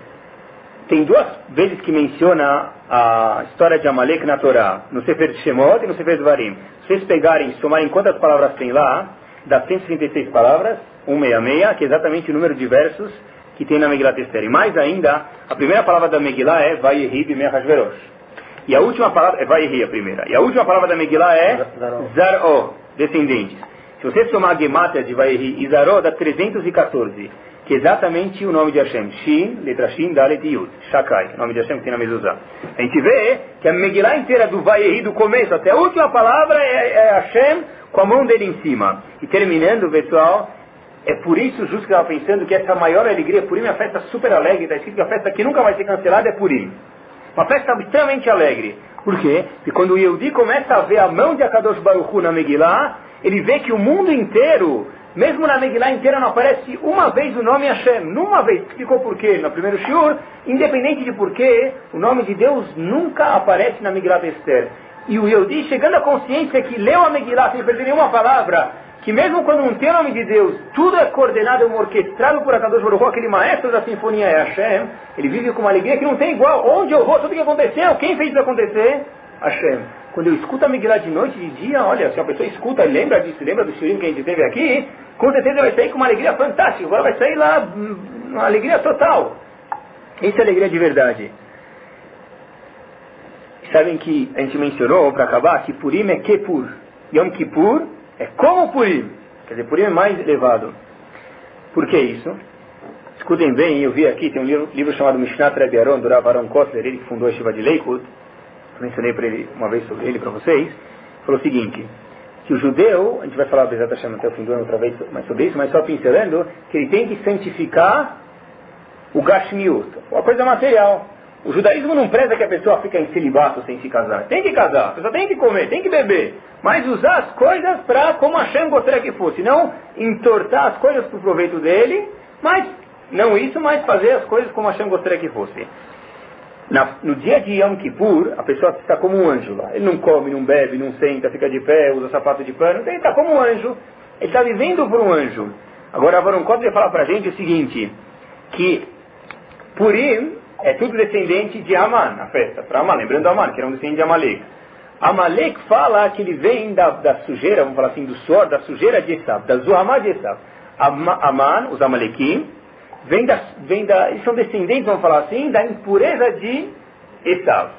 A: tem duas vezes que menciona a história de Amalek na Torá, no Sefer Shemot e no Sefer Dvarim. Se vocês pegarem somarem quantas palavras tem lá, dá 136 palavras, 166, que é exatamente o número de versos que tem na Megillah Esther. E mais ainda, a primeira palavra da Megillah é Vayehi Bimechashverosh. E a última palavra é Vayehi a primeira. E a última palavra da Megillah é Zaró, descendentes. Se você somar a gematria de Vayehi e Zaró, dá 314 que é exatamente o nome de Hashem. Shin, letra Shin, Dalet Yud. Shakai, nome de Hashem que tem na mezuzá. A gente vê que a Megillah inteira do Vayehi, do começo até a última palavra, é, é Hashem com a mão dele em cima. E terminando, pessoal, é por isso, justo que eu estava pensando que essa maior alegria, Purim é uma festa super alegre, está escrito que a festa que nunca vai ser cancelada é Purim. Uma festa extremamente alegre. Por quê? Porque quando o Yehudi começa a ver a mão de Akadosh Baruch Hu na Megillah, ele vê que o mundo inteiro mesmo na Megillah inteira não aparece uma vez o nome Hashem. Numa vez. Explicou por quê no primeiro shiur. Independente de porquê, o nome de Deus nunca aparece na Megillah Esther. E o Yehudi, chegando à consciência que leu a Megillah sem perder nenhuma palavra, que mesmo quando não tem o nome de Deus, tudo é coordenado, é orquestrado por Akadosh Baruch aquele maestro da sinfonia é Hashem, ele vive com uma alegria que não tem igual. Onde eu vou, tudo que aconteceu, quem fez isso acontecer? Hashem. Quando eu escuto a Megillah de noite, de dia, olha, se a pessoa escuta, lembra disso, lembra do shirim que a gente teve aqui, com certeza vai sair com uma alegria fantástica. Agora vai sair lá hum, uma alegria total. Isso é alegria de verdade. Sabem que a gente mencionou, para acabar, que Purim é Kepur. Yom Kippur é como Purim. Quer dizer, Purim é mais elevado. Por que isso? Escutem bem, eu vi aqui, tem um livro, livro chamado Mishnah Rebbe Aron, do Rav Aron Kotler, ele que fundou a Shiva de Leikut. Mencionei para ele uma vez sobre ele para vocês. Falou o seguinte, que o judeu, a gente vai falar Bezat até o fim do ano outra vez mais sobre isso, mas só pincelando, que ele tem que santificar o Gashmiut, a coisa material. O judaísmo não preza que a pessoa fica em celibato sem se casar. Tem que casar, a pessoa tem que comer, tem que beber. Mas usar as coisas para como Hashem gostaria que fosse. Não entortar as coisas para o proveito dele, mas não isso, mas fazer as coisas como Hashem gostaria que fosse. Na, no dia de Yom Kippur, a pessoa está como um anjo lá. Ele não come, não bebe, não senta, fica de pé, usa sapato de pano. Ele está como um anjo. Ele está vivendo por um anjo. Agora, Avaron Kotre fala para a gente o seguinte, que Purim é tudo descendente de Aman, a festa. Para Aman, lembrando Aman, que era um descendente de Amalek. Amalek fala que ele vem da, da sujeira, vamos falar assim, do suor, da sujeira de Esav, da Zuhamá de Esav. Aman, os Amalekim, vem da, vem da, eles são descendentes, vamos falar assim, da impureza de Esav.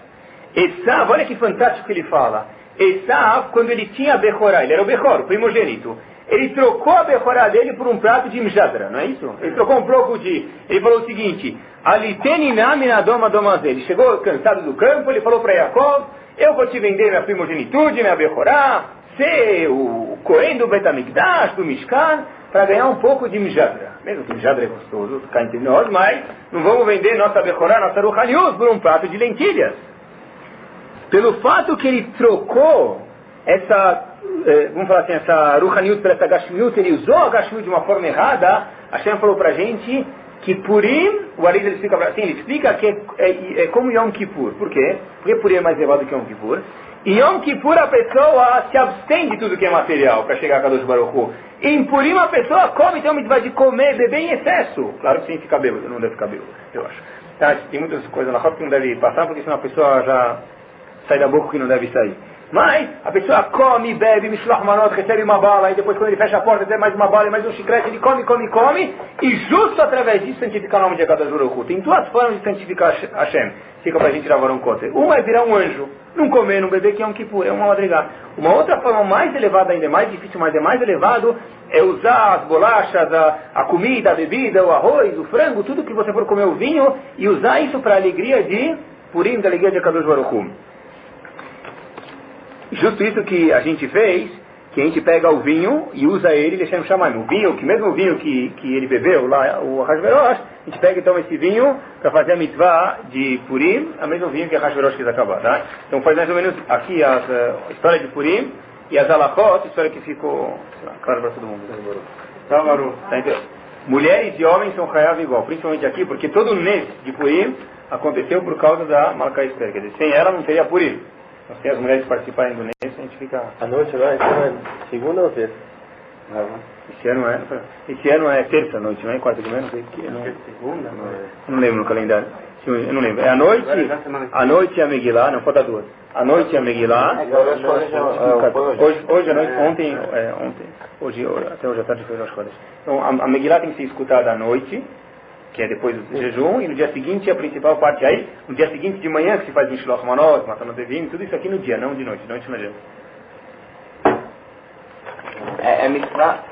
A: Esav, olha que fantástico que ele fala. Esav, quando ele tinha Bechorá, ele era o Bechor, o primogênito, ele trocou a Bechorá dele por um prato de Mjadra, não é isso? Ele trocou um pouco de... Ele falou o seguinte, Aliteninamina doma Ele chegou cansado do campo, ele falou para Jacob, eu vou te vender minha primogenitude, minha Bechorá, ser o Cohen do Betamigdash, do Mishkan, para ganhar um pouco de Mijadra. Mesmo que Mijadra é gostoso, cá entre nós, mas não vamos vender nossa Bechorá, nossa Ruhanius, por um prato de lentilhas. Pelo fato que ele trocou essa, eh, vamos falar assim, essa Ruhaniut por essa Gashmiut, ele usou a Gashmiut de uma forma errada, a Shem falou para a gente que Purim, o Arid ele explica assim, ele explica que é, é, é, como Yom Kippur. Por quê? Porque Purim é mais elevado que Yom Kippur. Em Yom Kippur a pessoa se abstém de tudo que é material para chegar a Kadosh Baruch Hu. Em Purim a pessoa come, uma mitzvah de comer, beber em excesso. Claro que sem ficar bêbado, não deve ficar bêbado, eu acho. Tá, tem muitas coisas na rota que não deve passar, porque senão a pessoa já sai da boca que não deve sair. Mas a pessoa come, bebe, mishloch manot, recebe uma bala, e depois quando ele fecha a porta, tem mais uma bala e mais um chiclete, ele come, come, come, e justo através disso santificar o nome de Akadosh Baruch Tem duas formas de santificar Hashem. Fica para a gente gravar um conto. Uma é virar um anjo, não comer, não beber, que é um Kippur, é uma madrigada. Uma outra forma mais elevada ainda, mais difícil, mas é mais elevado, é usar as bolachas, a, a comida, a bebida, o arroz, o frango, tudo que você for comer, o vinho, e usar isso para alegria de Purim, da alegria de Akadosh Baruch Justo isso que a gente fez, que a gente pega o vinho e usa ele deixando chamar. O vinho, que mesmo o vinho que, que ele bebeu lá, o Hashverosh, a gente pega então esse vinho para fazer a mitzvah de Purim, o mesmo vinho que a Hashverosh quis acabar. Tá? Então faz mais ou menos aqui a, a história de Purim e as alachot, história que ficou claro para todo mundo. Tá, Maru? Tá entendendo? Mulheres e homens são Hayav igual, principalmente aqui, porque todo mês de Purim aconteceu por causa da Malka Esther. Quer dizer, sem ela não teria Purim. Então, sem as mulheres participarem do mês, a gente fica...
B: A noite agora, ano é segunda ou terça?
A: Esse ano é, esse ano é terça noite, não é quarta de manhã? Não sei que não.
B: Segunda? Não, é.
A: não lembro no calendário. Eu não lembro. É a noite, a noite é a Megillah, não falta duas. A noite é a Megillah. Hoje, hoje à noite, ontem, é, ontem, hoje, até hoje à tarde foi as coisas. Então a, a Megillah tem que ser escutada à noite, que é depois do jejum, e no dia seguinte a principal parte aí, no dia seguinte de manhã que se faz Mishloch Manot, Matana Devim, tudo isso aqui no dia, não de noite, noite não adianta.
C: É, é mitzvah,